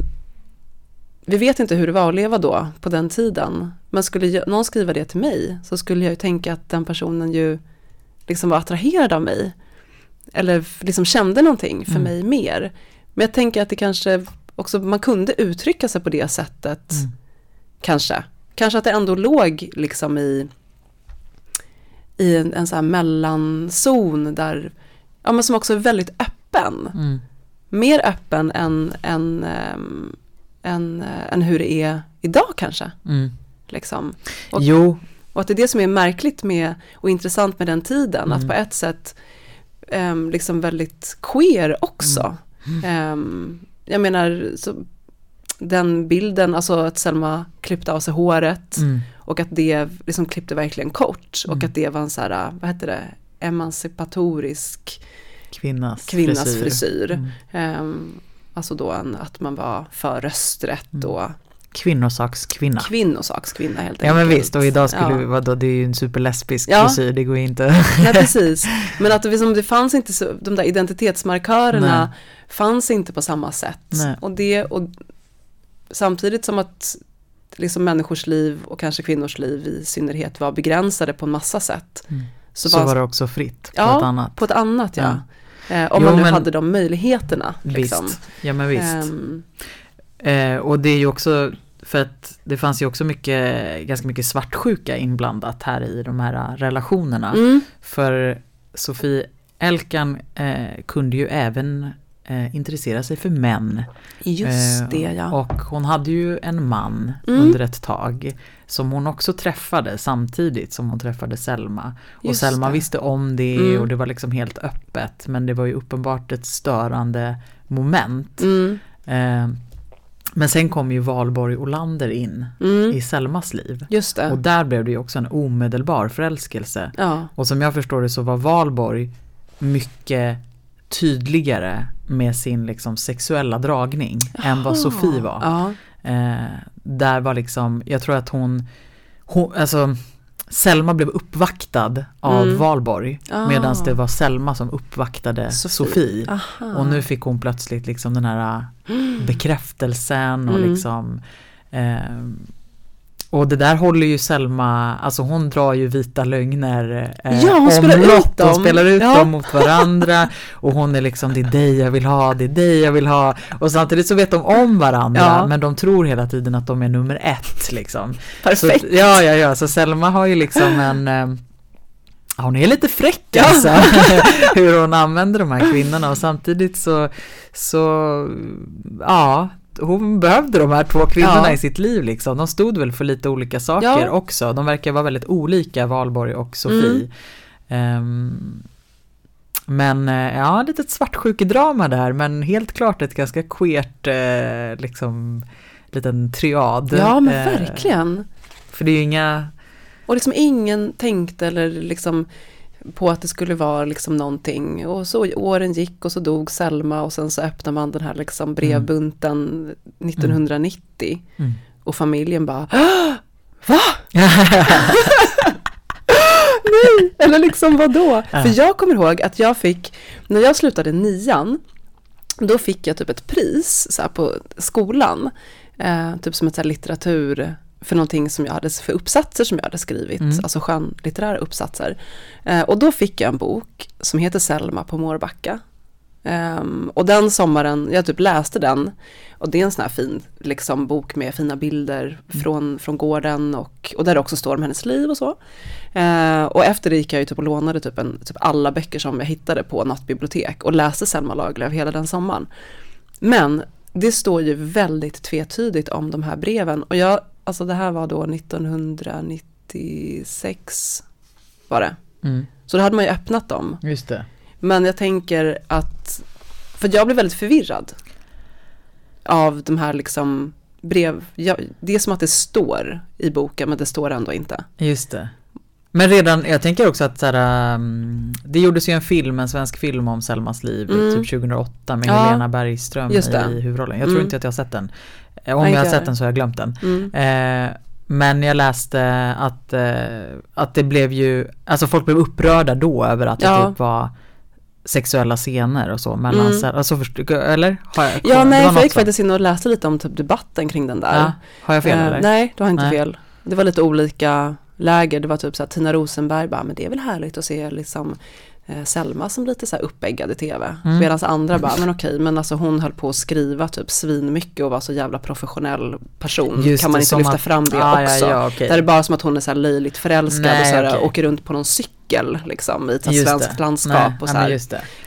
vi vet inte hur det var att leva då, på den tiden. Men skulle jag- någon skriva det till mig så skulle jag ju tänka att den personen ju liksom var attraherad av mig. Eller liksom kände någonting för Mm. mig mer. Men jag tänker att det kanske också, man kunde uttrycka sig på det sättet. Mm. Kanske. Kanske att det ändå låg liksom i, i en, en så här mellanzon där, ja men som också är väldigt öppen. Mm. Mer öppen än, än, ehm, än, eh, än hur det är idag kanske. Mm. Liksom. Och- Jo, Och att det är det som är märkligt med och intressant med den tiden, att Mm. på ett sätt ehm, liksom väldigt queer också. Mm. Ehm, jag menar, så, den bilden, alltså att Selma klippte av sig håret mm. och att det liksom klippte verkligen kort och Mm. att det var en så här, vad heter det, emancipatorisk kvinnas, kvinnas frisyr. frisyr. Ehm, alltså då en, att man var för rösträtt Mm. och Kvinnosakskvinna. kvinnosakskvinna helt Ja men enkelt. visst, och idag skulle Ja. vi, vadå, det är ju en superlesbisk Ja. frisyr, det går ju inte. Nej, precis. Men att det, liksom, det fanns inte så, de där identitetsmarkörerna Nej. fanns inte på samma sätt. Nej. Och det, och samtidigt som att liksom människors liv och kanske kvinnors liv i synnerhet var begränsade på en massa sätt. Mm. Så, så var, det också fritt på ja, ett annat. på ett annat ja. ja. Eh, om jo, man nu men, hade de möjligheterna. Liksom. Visst, ja men visst. Um, eh, och det är ju också för att det fanns ju också mycket, ganska mycket svartsjuka inblandat här i de här relationerna. Mm. För Sofie Elkan eh, kunde ju även eh, intressera sig för män. Just eh, det ja. Och hon hade ju en man mm. under ett tag som hon också träffade samtidigt som hon träffade Selma. Och Just Selma det. visste om det mm. och det var liksom helt öppet men det var ju uppenbart ett störande moment. Mm. Men sen kom ju Valborg Olander in mm. i Selmas liv. Just det. Och där blev det ju också en omedelbar förälskelse. Ja. Och som jag förstår det så var Valborg mycket tydligare med sin liksom sexuella dragning Jaha. än vad Sofie var. Ja. Eh, där var liksom, jag tror att hon, hon alltså Selma blev uppvaktad av mm. Valborg ah. medan det var Selma som uppvaktade Sofie. Sofie. Och nu fick hon plötsligt liksom den här bekräftelsen och mm. liksom eh, och det där håller ju Selma, alltså hon drar ju vita lögner eh, ja, hon spelar ut dem. Hon spelar ut ja. dem mot varandra och hon är liksom det är dig jag vill ha, det är dig jag vill ha och samtidigt så vet de om varandra ja. men de tror hela tiden att de är nummer ett liksom. Perfekt. Så, ja, ja, ja, så Selma har ju liksom en eh, hon är lite fräck alltså, hur hon använder de här kvinnorna och samtidigt så, så ja, hon behövde de här två kvinnorna ja. i sitt liv liksom. De stod väl för lite olika saker ja. också. De verkar vara väldigt olika, Valborg och Sofie. Mm. Um, men eh, ja, lite svartsjukedrama där, men helt klart ett ganska queert, eh, liksom, liten triad. Ja, men verkligen. Eh, för det är ju inga... Och liksom ingen tänkte eller liksom på att det skulle vara liksom någonting och så åren gick och så dog Selma och sen så öppnar man den här liksom brevbunten 1990 mm. och familjen bara Va? Nej, eller liksom vadå? Ja. För jag kommer ihåg att jag fick, när jag slutade nian, då fick jag typ ett pris så på skolan, eh, typ som ett så litteratur för någonting som jag hade, för uppsatser som jag hade skrivit, mm. alltså skönlitterära uppsatser. Eh, och då fick jag en bok som heter Selma på Mårbacka. Um, och den sommaren, jag typ läste den och det är en sån här fin liksom, bok med fina bilder mm. från, från gården och, och där det också står om hennes liv och så. Uh, och efter det gick jag ju typ och lånade typ, en, typ alla böcker som jag hittade på något bibliotek och läste Selma Lagerlöf hela den sommaren. Men det står ju väldigt tvetydigt om de här breven och jag alltså det här var då 1996 var det. Mm. Så då hade man ju öppnat dem. Just det. Men jag tänker att, för jag blev väldigt förvirrad av de här liksom brev, jag, det är som att det står i boken men det står ändå inte. Just det. Men redan, jag tänker också att såhär, um, det gjordes ju en film, en svensk film om Selmas liv, mm. typ 2008 med ja, Helena Bergström i huvudrollen. Jag tror mm. inte att jag har sett den. Eh, om jag har sett den så har jag glömt den. Mm. Eh, men jag läste att, eh, att det blev ju, alltså folk blev upprörda då över att ja. det typ var sexuella scener och så mellan, mm. alltså först, eller? Har jag, ja nej för jag gick faktiskt in och läste lite om typ debatten kring den där. Ja. Har jag fel eh, eller? Nej, du har inte nej. fel. Det var lite olika läger, det var typ så att Tina Rosenberg bara, men det är väl härligt att se liksom Selma som lite så här uppeggad i tv. Mm. Medan andra bara, men okej, men alltså hon höll på att skriva typ svin mycket och var så jävla professionell person. Just kan man inte lyfta att, fram det ah, också? Ja, ja, okay. Där är det bara som att hon är så här löjligt förälskad Nej, och så här, okay. åker runt på någon cykel liksom i ett svenskt landskap. Nej, och så här,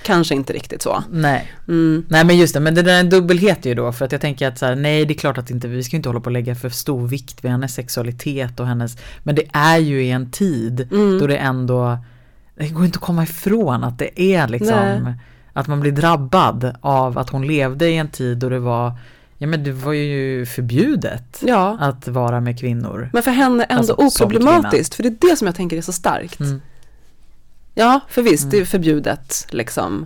kanske inte riktigt så. Nej. Mm. nej, men just det, men det där är en dubbelhet ju då för att jag tänker att så här, nej det är klart att inte, vi ska inte hålla på att lägga för stor vikt vid hennes sexualitet och hennes, men det är ju i en tid mm. då det ändå det går inte att komma ifrån att det är liksom Nej. att man blir drabbad av att hon levde i en tid då det var Ja men det var ju förbjudet ja. att vara med kvinnor. Men för henne ändå alltså, oproblematiskt, för det är det som jag tänker är så starkt. Mm. Ja, för visst, mm. det är förbjudet liksom.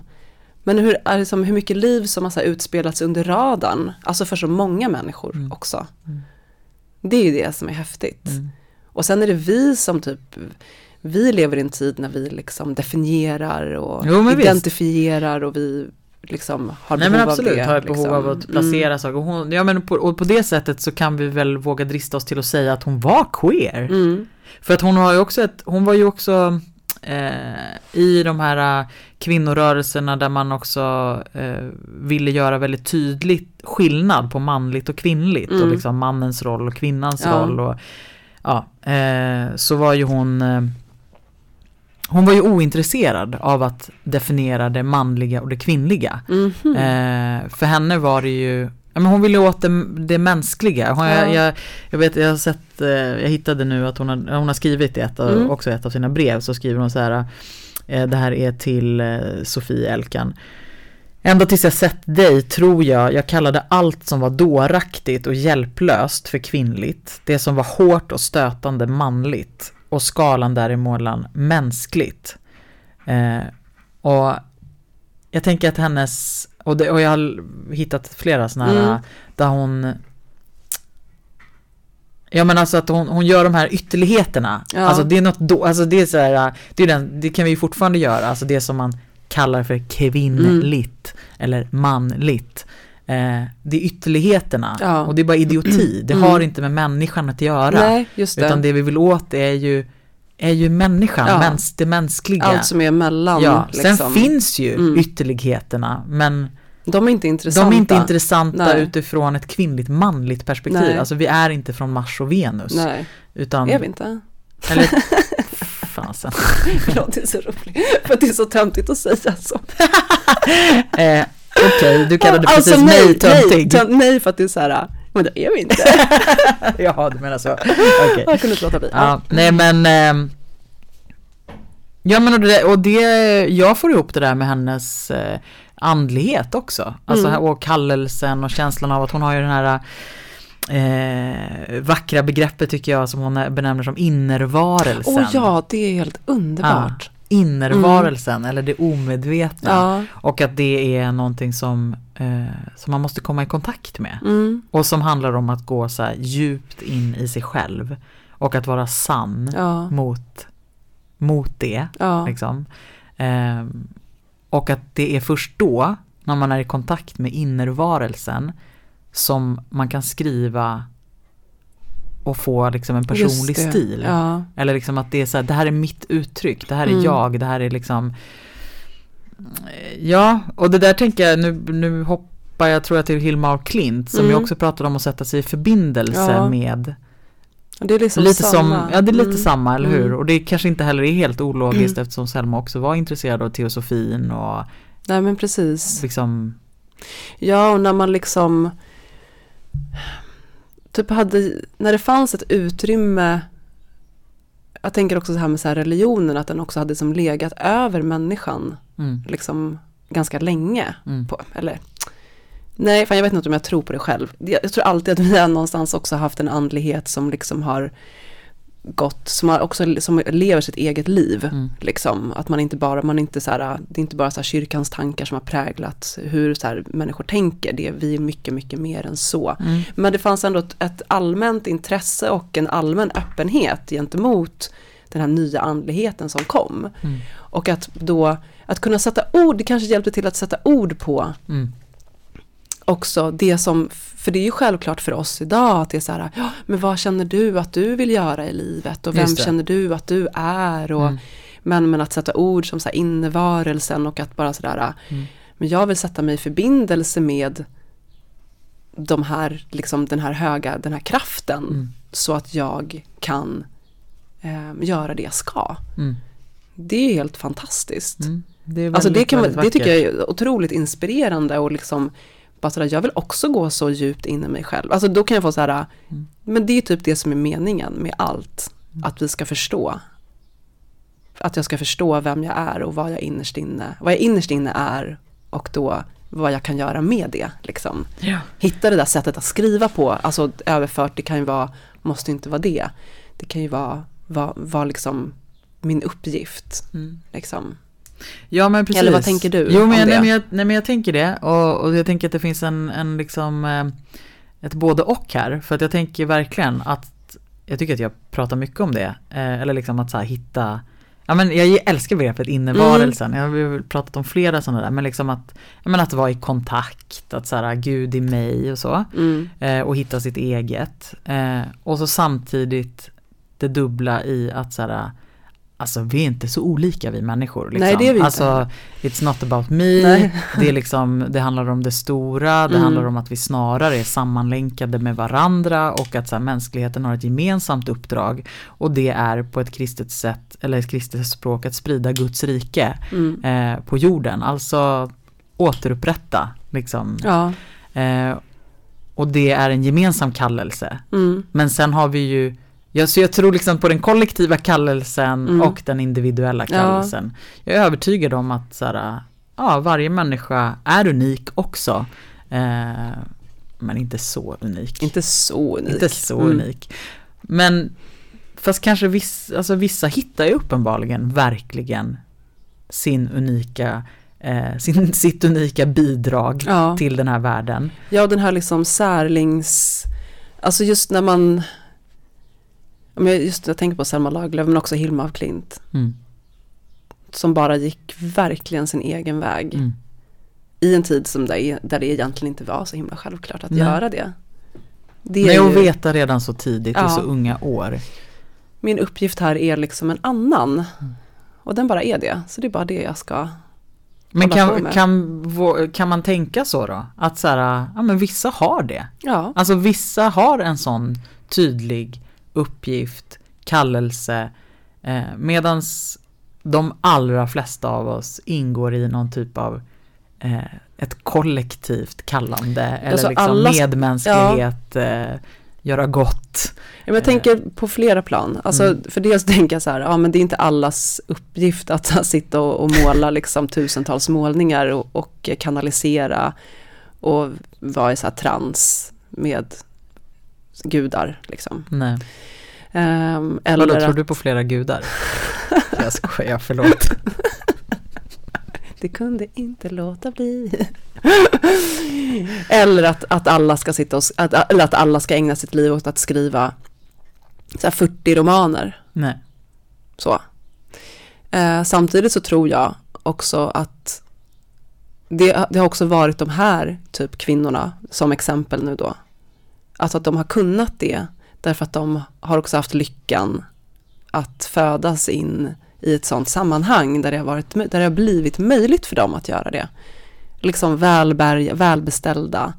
Men hur, är det som, hur mycket liv som har utspelats under radarn, alltså för så många människor mm. också. Mm. Det är ju det som är häftigt. Mm. Och sen är det vi som typ vi lever i en tid när vi liksom definierar och jo, identifierar visst. och vi liksom har Nej behov men absolut, av det. har ett behov liksom. av att placera Mm. saker. Hon, ja men på, och på det sättet så kan vi väl våga drista oss till att säga att hon var queer. Mm. För att hon har ju också ett, hon var ju också eh, i de här eh, kvinnorörelserna där man också eh, ville göra väldigt tydligt skillnad på manligt och kvinnligt och Mm. liksom mannens roll och kvinnans Ja. roll och ja, eh, så var ju hon eh, hon var ju ointresserad av att definiera det manliga och det kvinnliga. Mhm. Eh, för henne var det ju, men hon ville åt det, det mänskliga. Hon, Ja. jag, jag, jag vet, jag har sett, eh, jag hittade nu att hon har, hon har skrivit i ett, Mm. också ett av sina brev så skriver hon så här, eh, det här är till eh, Sofie Elkan. Ända tills jag sett dig tror jag jag kallade allt som var dåraktigt och hjälplöst för kvinnligt. Det som var hårt och stötande manligt och skalan däremellan mänskligt. Eh, och jag tänker att hennes, och, det, och jag har hittat flera sådana här Mm. där hon Ja men alltså att hon, hon gör de här ytterligheterna. Ja. Alltså det är något då, alltså det är så här, det, är den, det kan vi fortfarande göra, alltså det som man kallar för kvinnligt eller manligt. Eh, det är ytterligheterna Ja. och det är bara idioti. Det Mm. har inte med människan att göra. Nej, just det. Utan det vi vill åt är ju, är ju människan, Ja. mäns, det mänskliga. Allt som är mellan. ja, liksom. sen finns ju Mm. ytterligheterna men De är inte intressanta. de är inte intressanta Nej. utifrån ett kvinnligt manligt perspektiv. Nej. Alltså vi är inte från Mars och Venus. Nej, Utan, är vi inte? eller fasen. Förlåt, det är så roligt. För det är så töntigt att säga så. Eh, Okej, du kallade Alltså, precis nej, mig töntig. Nej, nej, för att det är så här, men det är vi inte. Jaha, du menar så. Okej. Jag kunde inte låta bli. Ja, nej men ehm, Ja men och det, och det, jag får ihop det där med hennes eh, andlighet också. Alltså Mm. och kallelsen och känslan av att hon har ju den här eh, vackra begreppet tycker jag som hon benämner som innervarelsen. Åh ja, det är helt underbart. Innervarelsen eller det omedvetna. Ja. Och att det är någonting som, eh, som man måste komma i kontakt med. Mm. Och som handlar om att gå så djupt in i sig själv. Och att vara sann Ja. mot, mot det. Ja. Liksom. Ehm, och att det är först då, när man är i kontakt med innervarelsen, som man kan skriva och få liksom en personlig stil. Ja. Eller liksom att det är så här, det här är mitt uttryck, det här är Mm. jag, det här är liksom Ja, och det där tänker jag, nu, nu hoppar jag tror jag till Hilma af Klint som ju Mm. också pratade om att sätta sig i förbindelse Ja. med Det är liksom Lite som, samma. ja det är lite Mm. samma, eller hur? Mm. Och det kanske inte heller är helt ologiskt eftersom Selma också var intresserad av teosofin och Nej men precis. liksom Ja, och när man liksom typ hade, när det fanns ett utrymme jag tänker också så här med så här religionen, att den också hade som legat över människan mm, liksom ganska länge. mm, På, eller, nej, fan jag vet inte om jag tror på det själv. Jag, jag tror alltid att vi någonstans också haft en andlighet som liksom har gått, som har också som lever sitt eget liv. mm, Liksom, att man inte bara, man inte så här, det är inte bara så här kyrkans tankar som har präglat hur så här människor tänker, det är vi är mycket, mycket mer än så. mm, Men det fanns ändå ett, ett allmänt intresse och en allmän öppenhet gentemot den här nya andligheten som kom. mm, Och att då, att kunna sätta ord, det kanske hjälpte till att sätta ord på mm, också det som, för det är ju självklart för oss idag att det är så här, ja, men vad känner du att du vill göra i livet och vem det. känner du att du är och Mm. men, men att sätta ord som så här innevarelsen och att bara sådär, Mm. men jag vill sätta mig i förbindelse med de här, liksom den här höga, den här kraften Mm. så att jag kan eh, göra det jag ska. mm, Det är helt fantastiskt. mm. Det, är Alltså det, väldigt, kan, man- väldigt det tycker jag är otroligt inspirerande och liksom bara sådär, jag vill också gå så djupt in i mig själv. Alltså då kan jag få så här, Mm. men det är typ det som är meningen med allt. Att vi ska förstå. Att jag ska förstå vem jag är och vad jag innerst inne, vad jag innerst inne är och då vad jag kan göra med det. Liksom. Ja. Hitta det där sättet att skriva på, alltså överfört, det kan ju vara, måste inte vara det. Det kan ju vara, vara, vara liksom min uppgift. Mm. Liksom. Ja men precis. Eller vad tänker du Jo men, jag, nej, men jag, nej men jag tänker det och, och jag tänker att det finns en, en liksom eh, ett både och här. För att jag tänker verkligen att jag tycker att jag pratar mycket om det. Eh, eller liksom att så här, hitta Ja men jag älskar begreppet innevarelsen, jag har pratat om flera sådana där, men liksom att, men att vara i kontakt, att så här, Gud i mig och så, Mm. eh, och hitta sitt eget. Eh, och så samtidigt det dubbla i att så här, alltså vi är inte så olika vi människor. Liksom. Nej, det är vi inte Alltså, it's not about me, Nej. det, är liksom, det handlar om det stora, det Mm. handlar om att vi snarare är sammanlänkade med varandra och att så här, mänskligheten har ett gemensamt uppdrag och det är på ett kristet sätt, eller ett kristet språk, att sprida Guds rike Mm. eh, på jorden, alltså återupprätta liksom. Ja. Eh, och det är en gemensam kallelse. Mm. Men sen har vi ju, ja, så jag tror liksom på den kollektiva kallelsen Mm. och den individuella Ja. kallelsen. Jag är övertygad om att så här, ja, varje människa är unik också. Eh, men inte så unik. Inte så unik. Inte så Mm. unik. Men fast kanske vissa, alltså vissa hittar ju uppenbarligen verkligen sin unika, eh, sin, sitt unika bidrag Ja. till den här världen. Ja, den här liksom särlings... Alltså just när man... Just jag tänker på Selma Lagerlöf men också Hilma af Klint. Mm. Som bara gick verkligen sin egen väg. Mm. I en tid som det, där det egentligen inte var så himla självklart att Nej. göra det. Det Nej, och ju, veta redan så tidigt, i Ja. så unga år. min uppgift här är liksom en annan. Mm. Och den bara är det. Så det är bara det jag ska... Men kan, kan, kan man tänka så då? Att så här, ja men vissa har det. Ja, Alltså vissa har en sån tydlig uppgift, kallelse, eh, medans de allra flesta av oss ingår i någon typ av eh, ett kollektivt kallande eller Alltså liksom alla- medmänsklighet, eh, göra gott. Ja, men jag tänker på flera plan. Alltså, Mm. För dels tänker jag så här, ja men det är inte allas uppgift att sitta och, och måla liksom tusentals målningar och, och kanalisera och vara i så här trans med gudar. Liksom. Nej. Um, Vadå, eller tror att, du på flera gudar? jag skojar, förlåt. det kunde inte låta bli. eller att, att alla ska sitta och, att, eller att alla ska ägna sitt liv åt att skriva så här 40 romaner. Nej. Så. Eh, samtidigt så tror jag också att det, det har också varit de här typ kvinnorna som exempel nu då. Alltså att de har kunnat det därför att de har också haft lyckan att födas in i ett sånt sammanhang där det har, varit, där det har blivit möjligt för dem att göra det. Liksom välbärg, välbeställda.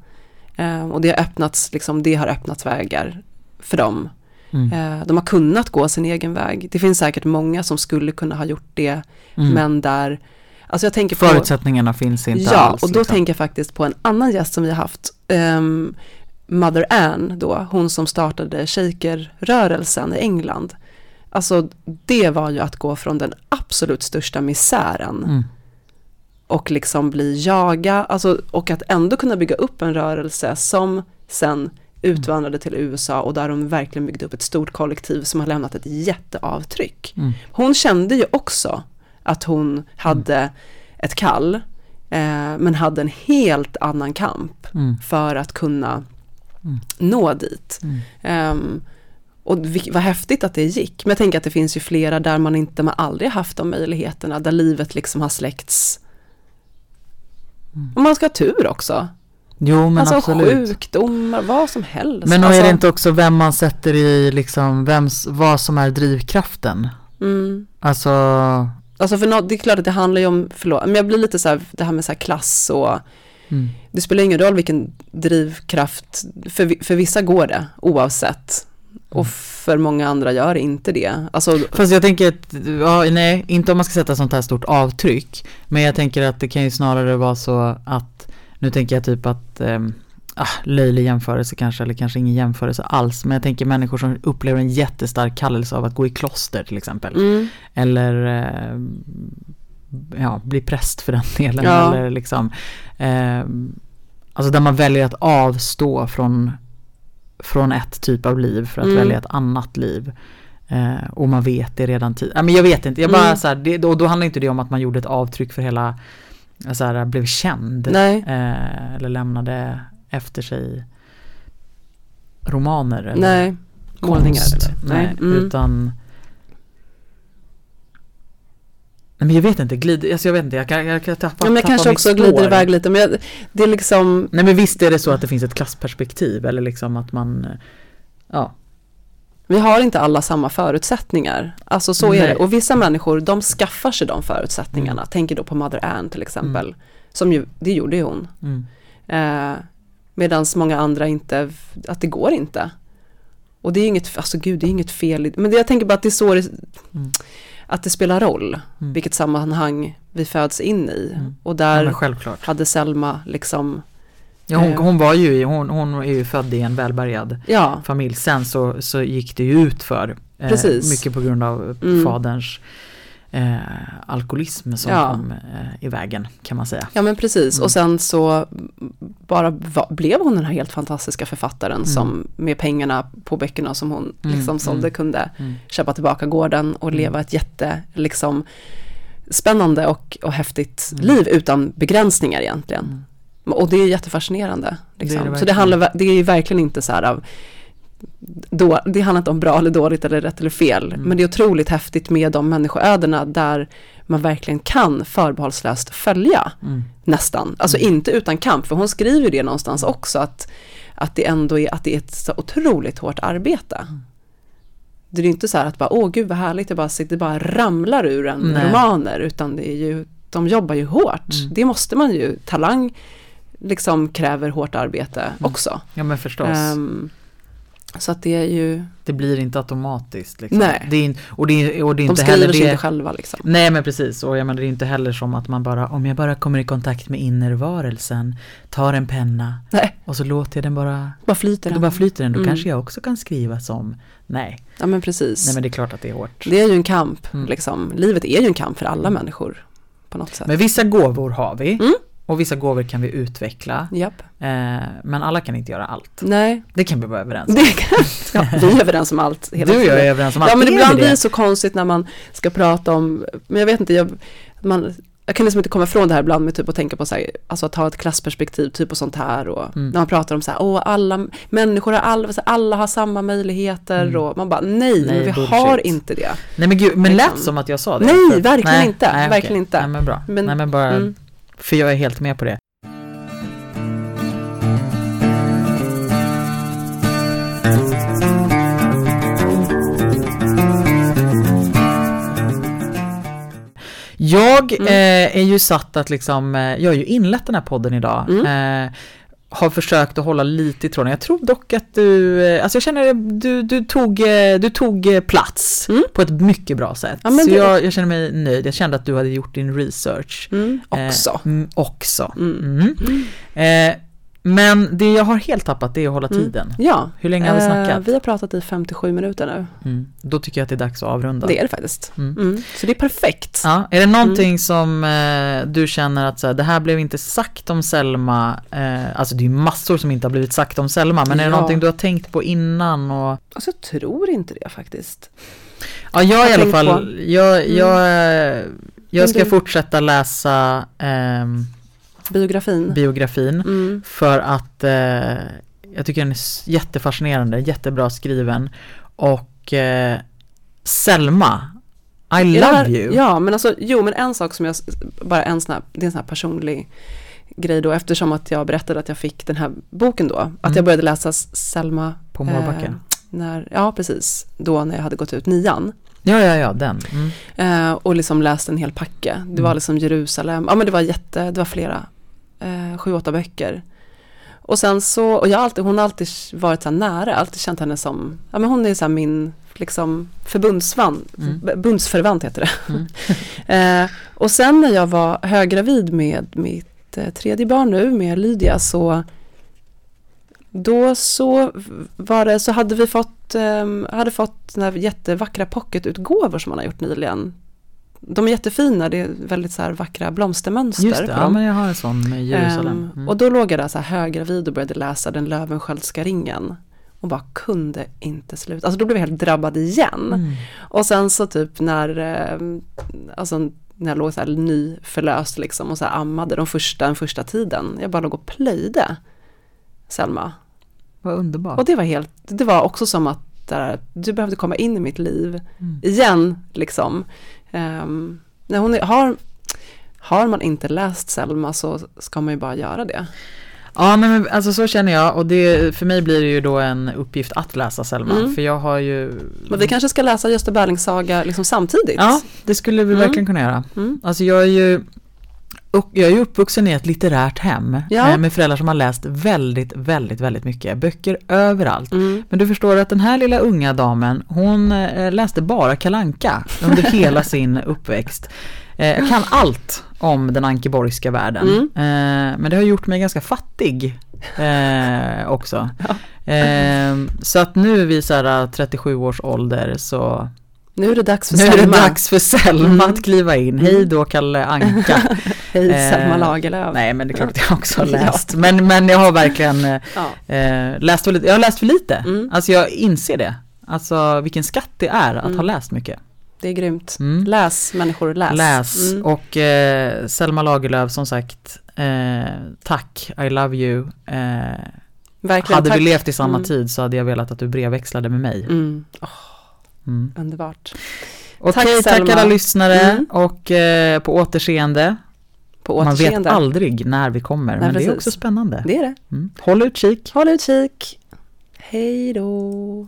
Eh, och det har öppnats, liksom, det har öppnats vägar för dem Mm. Eh, De har kunnat gå sin egen väg. Det finns säkert många som skulle kunna ha gjort det, Mm. men där, alltså jag tänker på, Förutsättningarna finns inte ja, alls. och då liksom. tänker jag faktiskt på en annan gäst som vi har haft, ehm, Mother Ann då, hon som startade shakerrörelsen i England. Alltså det var ju att gå från den absolut största misären Mm. och liksom bli jaga, alltså, och att ändå kunna bygga upp en rörelse som sen utvandrade till USA och där de verkligen byggde upp ett stort kollektiv som har lämnat ett jätteavtryck. Mm. Hon kände ju också att hon hade ett kall, eh, men hade en helt annan kamp Mm. för att kunna Mm. nå dit. Mm. Ehm, och vad häftigt att det gick. Men jag tänker att det finns ju flera där man inte, man aldrig haft de möjligheterna, där livet liksom har släckts. Mm. Och man ska ha tur också. Jo men alltså absolut. sjukdomar, vad som helst. Men alltså, är det inte också vem man sätter i liksom, vems, vad som är drivkraften? mm, Alltså, alltså för nå- det är klart att det handlar ju om, förlåt, men jag blir lite så här, det här med så här klass och mm, det spelar ingen roll vilken drivkraft, för, för vissa går det oavsett. Mm. Och för många andra gör inte det. Alltså, fast jag tänker att, ja, nej, inte om man ska sätta sånt här stort avtryck. Men jag tänker att det kan ju snarare vara så att, nu tänker jag typ att, ah, löjlig jämförelse kanske, eller kanske ingen jämförelse alls. Men jag tänker människor som upplever en jättestark kallelse av att gå i kloster till exempel. mm, Eller eh, ja, bli präst för den delen. Ja. Eller liksom, eh, alltså där man väljer att avstå från, från ett typ av liv för att Mm. välja ett annat liv. Eh, och man vet det redan tidigt. Ja, men jag vet inte, jag bara Mm. så här, det, och då handlar inte det om att man gjorde ett avtryck för hela, så här, blev känd. Eh, eller lämnade efter sig romaner. Eller nej, målningar konst. eller? Nej, Nej, mm. utan Nej men jag vet inte, glid, alltså jag vet inte, jag kan, jag kan tappa Ja, men jag kanske också spår. glider iväg lite men jag, det är liksom Nej men visst är det så att det finns ett klassperspektiv eller liksom att man, eh, ja. Vi har inte alla samma förutsättningar. Alltså så är Nej. det. Och vissa människor de skaffar sig de förutsättningarna. Mm. Tänker då på Mother Ann till exempel. Som ju, det gjorde ju hon. Mm. Eh, Medan många andra inte, att det går inte. Och det är inget, alltså gud det är inget fel. Men det, jag tänker bara att det är så det, Mm. Att det spelar roll. Mm. Vilket sammanhang vi föds in i. Mm. Och Ja, där självklart. hade Selma liksom, Ja, hon, Eh. hon var ju, hon, hon är ju född i en välbärgad ja, familj. Sen så, så gick det ju ut för eh, mycket på grund av Mm. faderns eh, alkoholism som Ja. kom eh, i vägen kan man säga. ja men precis. Mm. Och sen så bara va, blev hon den här helt fantastiska författaren som med pengarna på böckerna som hon Mm, liksom sålde mm. kunde Mm. köpa tillbaka gården och Mm. leva ett jätte, liksom spännande och, och häftigt Mm. liv utan begränsningar egentligen. Mm. Och det är jättefascinerande. Liksom. Det är det så det, handlar, det är ju verkligen inte så här av då, det handlar inte om bra eller dåligt eller rätt eller fel. Mm. Men det är otroligt häftigt med de människoödena där man verkligen kan förbehållslöst följa Mm. nästan. Alltså Mm. inte utan kamp, för hon skriver ju det någonstans också att, att det ändå är, att det är ett så otroligt hårt arbete. Mm. Det är inte så här att bara, åh gud vad härligt, det bara, det bara ramlar ur en Nej. romaner, utan det är ju, de jobbar ju hårt. Mm. Det måste man ju, talang liksom kräver hårt arbete Mm. också. Ja men förstås. Ehm, så att det är ju, det blir inte automatiskt. Liksom. Nej. Det är, och, det är, och det är de inte skriver heller sig det. inte själva liksom. Nej men precis, och jag menar det är inte heller som att man bara, om jag bara kommer i kontakt med innervarelsen, tar en penna Nej, och så låter jag den bara, bara flyter då den. bara flyter den, då Mm. kanske jag också kan skriva som, nej, Ja men precis. nej men det är klart att det är hårt. Det är ju en kamp, Mm. liksom. Livet är ju en kamp för alla människor. På något sätt. Men vissa gåvor har vi, Mm. Och vissa gåvor kan vi utveckla, Japp. eh, men alla kan inte göra allt. Nej, Det kan vi vara överens om. det kan, ja, vi är överens om allt. Hela Du och jag är överens om allt. Ja men Är ibland blir det? så konstigt när man ska prata om, men jag vet inte, jag, man, jag kan liksom inte komma ifrån det här ibland med typ att tänka på så här, alltså att ha ett klassperspektiv typ och sånt här och Mm. när man pratar om så här, åh alla människor har alla, alla har samma möjligheter Mm. och man bara nej, Nej, vi bullshit. har inte det. Nej men gud, men Liksom. lät som att jag sa det. Nej, verkligen inte, okej. verkligen inte. Nej men bra. Men- nej men bara, Mm. För jag är helt med på det. Jag Mm. eh, är ju satt att liksom, eh, jag har ju inlett den här podden idag. Mm. Eh, har försökt att hålla lite i tråden. Jag tror dock att du, eh, alltså jag känner du, du tog, eh, du tog eh, plats Mm. på ett mycket bra sätt. Ja, Så det- jag, jag känner mig nöjd. Jag kände att du hade gjort din research. Mm. Eh, Också. mm, också. Mm. Mm. Eh, men det jag har helt tappat det är att hålla Mm. tiden. Ja, Hur länge har vi eh, snackat? vi har pratat i 57 minuter nu. Mm. Då tycker jag att det är dags att avrunda. Det är det faktiskt. Mm. Mm. Så det är perfekt. Ja, är det någonting som eh, du känner att så här, det här blev inte sagt om Selma, eh, alltså det är massor som inte har blivit sagt om Selma, men är det Ja. någonting du har tänkt på innan? Och, Alltså jag tror inte det faktiskt. ja, jag i Har alla fall, på. jag, Mm. jag, eh, jag ska fortsätta läsa ehm, Biografin. biografin. Mm. För att eh, jag tycker den är jättefascinerande, jättebra skriven. Och eh, Selma, I love här- you. Ja, men alltså, jo, men en sak som jag, bara en sån här, det är en sån här personlig grej då, eftersom att jag berättade att jag fick den här boken då, att Mm. jag började läsa Selma. På Mårbacken. Eh, när, ja, precis, då när jag hade gått ut nian. Ja, ja, ja, den. Mm. Eh, och liksom läste en hel packe. Det var Mm. liksom Jerusalem, ja men det var jätte, det var flera, eh, sju, åtta böcker. Och sen så, och jag alltid, hon har alltid varit så nära, alltid känt henne som, ja men hon är så min, liksom förbundsvan, Mm. bundsförvant heter det. Mm. eh, och sen när jag var höggravid med mitt eh, tredje barn nu, med Lydia, så då så var det, så hade vi fått, eh, hade fått såna här jättevackra pocketutgåvor som man har gjort nyligen. De är jättefina, det är väldigt så vackra blomstermönster Just det, ja men jag har en sån med Jerusalem. Ehm, Mm. Och då låg jag där så här höggravid och började läsa den Löwenskiöldska ringen. Och bara kunde inte sluta. Alltså då blev jag helt drabbad igen. Mm. Och sen så typ när, eh, alltså när jag låg så här nyförlöst liksom och så ammade de första, den första tiden. Jag bara låg och plöjde Selma. Vad underbart. Och det var helt, det var också som att där, du behövde komma in i mitt liv Mm. igen liksom. Ehm, Nej, hon är, har, har man inte läst Selma så ska man ju bara göra det. Ja, men alltså så känner jag och det, för mig blir det ju då en uppgift att läsa Selma. Mm. För jag har ju... Men vi kanske ska läsa Gösta Berlings saga liksom samtidigt. Ja, det skulle vi Mm. verkligen kunna göra. Mm. Alltså jag är ju jag är uppvuxen i ett litterärt hem Ja. eh, med föräldrar som har läst väldigt, väldigt, väldigt mycket. Böcker överallt. Mm. Men du förstår att den här lilla unga damen, hon eh, läste bara Kalanka under hela sin uppväxt. Eh, kan allt om den ankeborgska världen. Mm. Men det har gjort mig ganska fattig också. Eh, så att nu vid så här 37 års ålder så Nu är det dags för nu är det Selma. dags för Selma Mm. att kliva in. Hej då Kalle Anka. Hej Eh, Selma Lagerlöf. Nej men det är klart jag också har Ja. läst. Men, men jag har verkligen eh, Ja. eh, läst för lite. Jag har läst för lite. Mm. Alltså jag inser det. Alltså vilken skatt det är att Mm. ha läst mycket. Det är grymt. Mm. Läs människor, läs. Läs. Mm. Och eh, Selma Lagerlöf som sagt, eh, tack, I love you. Verkligen, hade tack. vi levt i samma Mm. tid så hade jag velat att du brevväxlade med mig. Mm. Mm. underbart. Okej, Tack, tack, Selma. alla lyssnare Mm. och eh, på återseende. På Man återseende. vet aldrig när vi kommer, Nej, men det är precis. också spännande. Det är det. Mm. Håll utkik. Håll utkik. Hej då.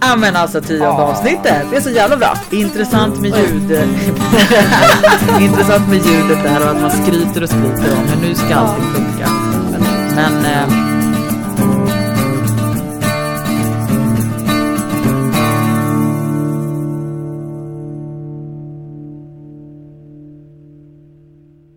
Ja men alltså tionde Ja. avsnittet. Det är så jävla bra. Intressant med ljud. Intressant med ljudet där och att man skryter och skryter om hur nu ska allting funka. Men eh,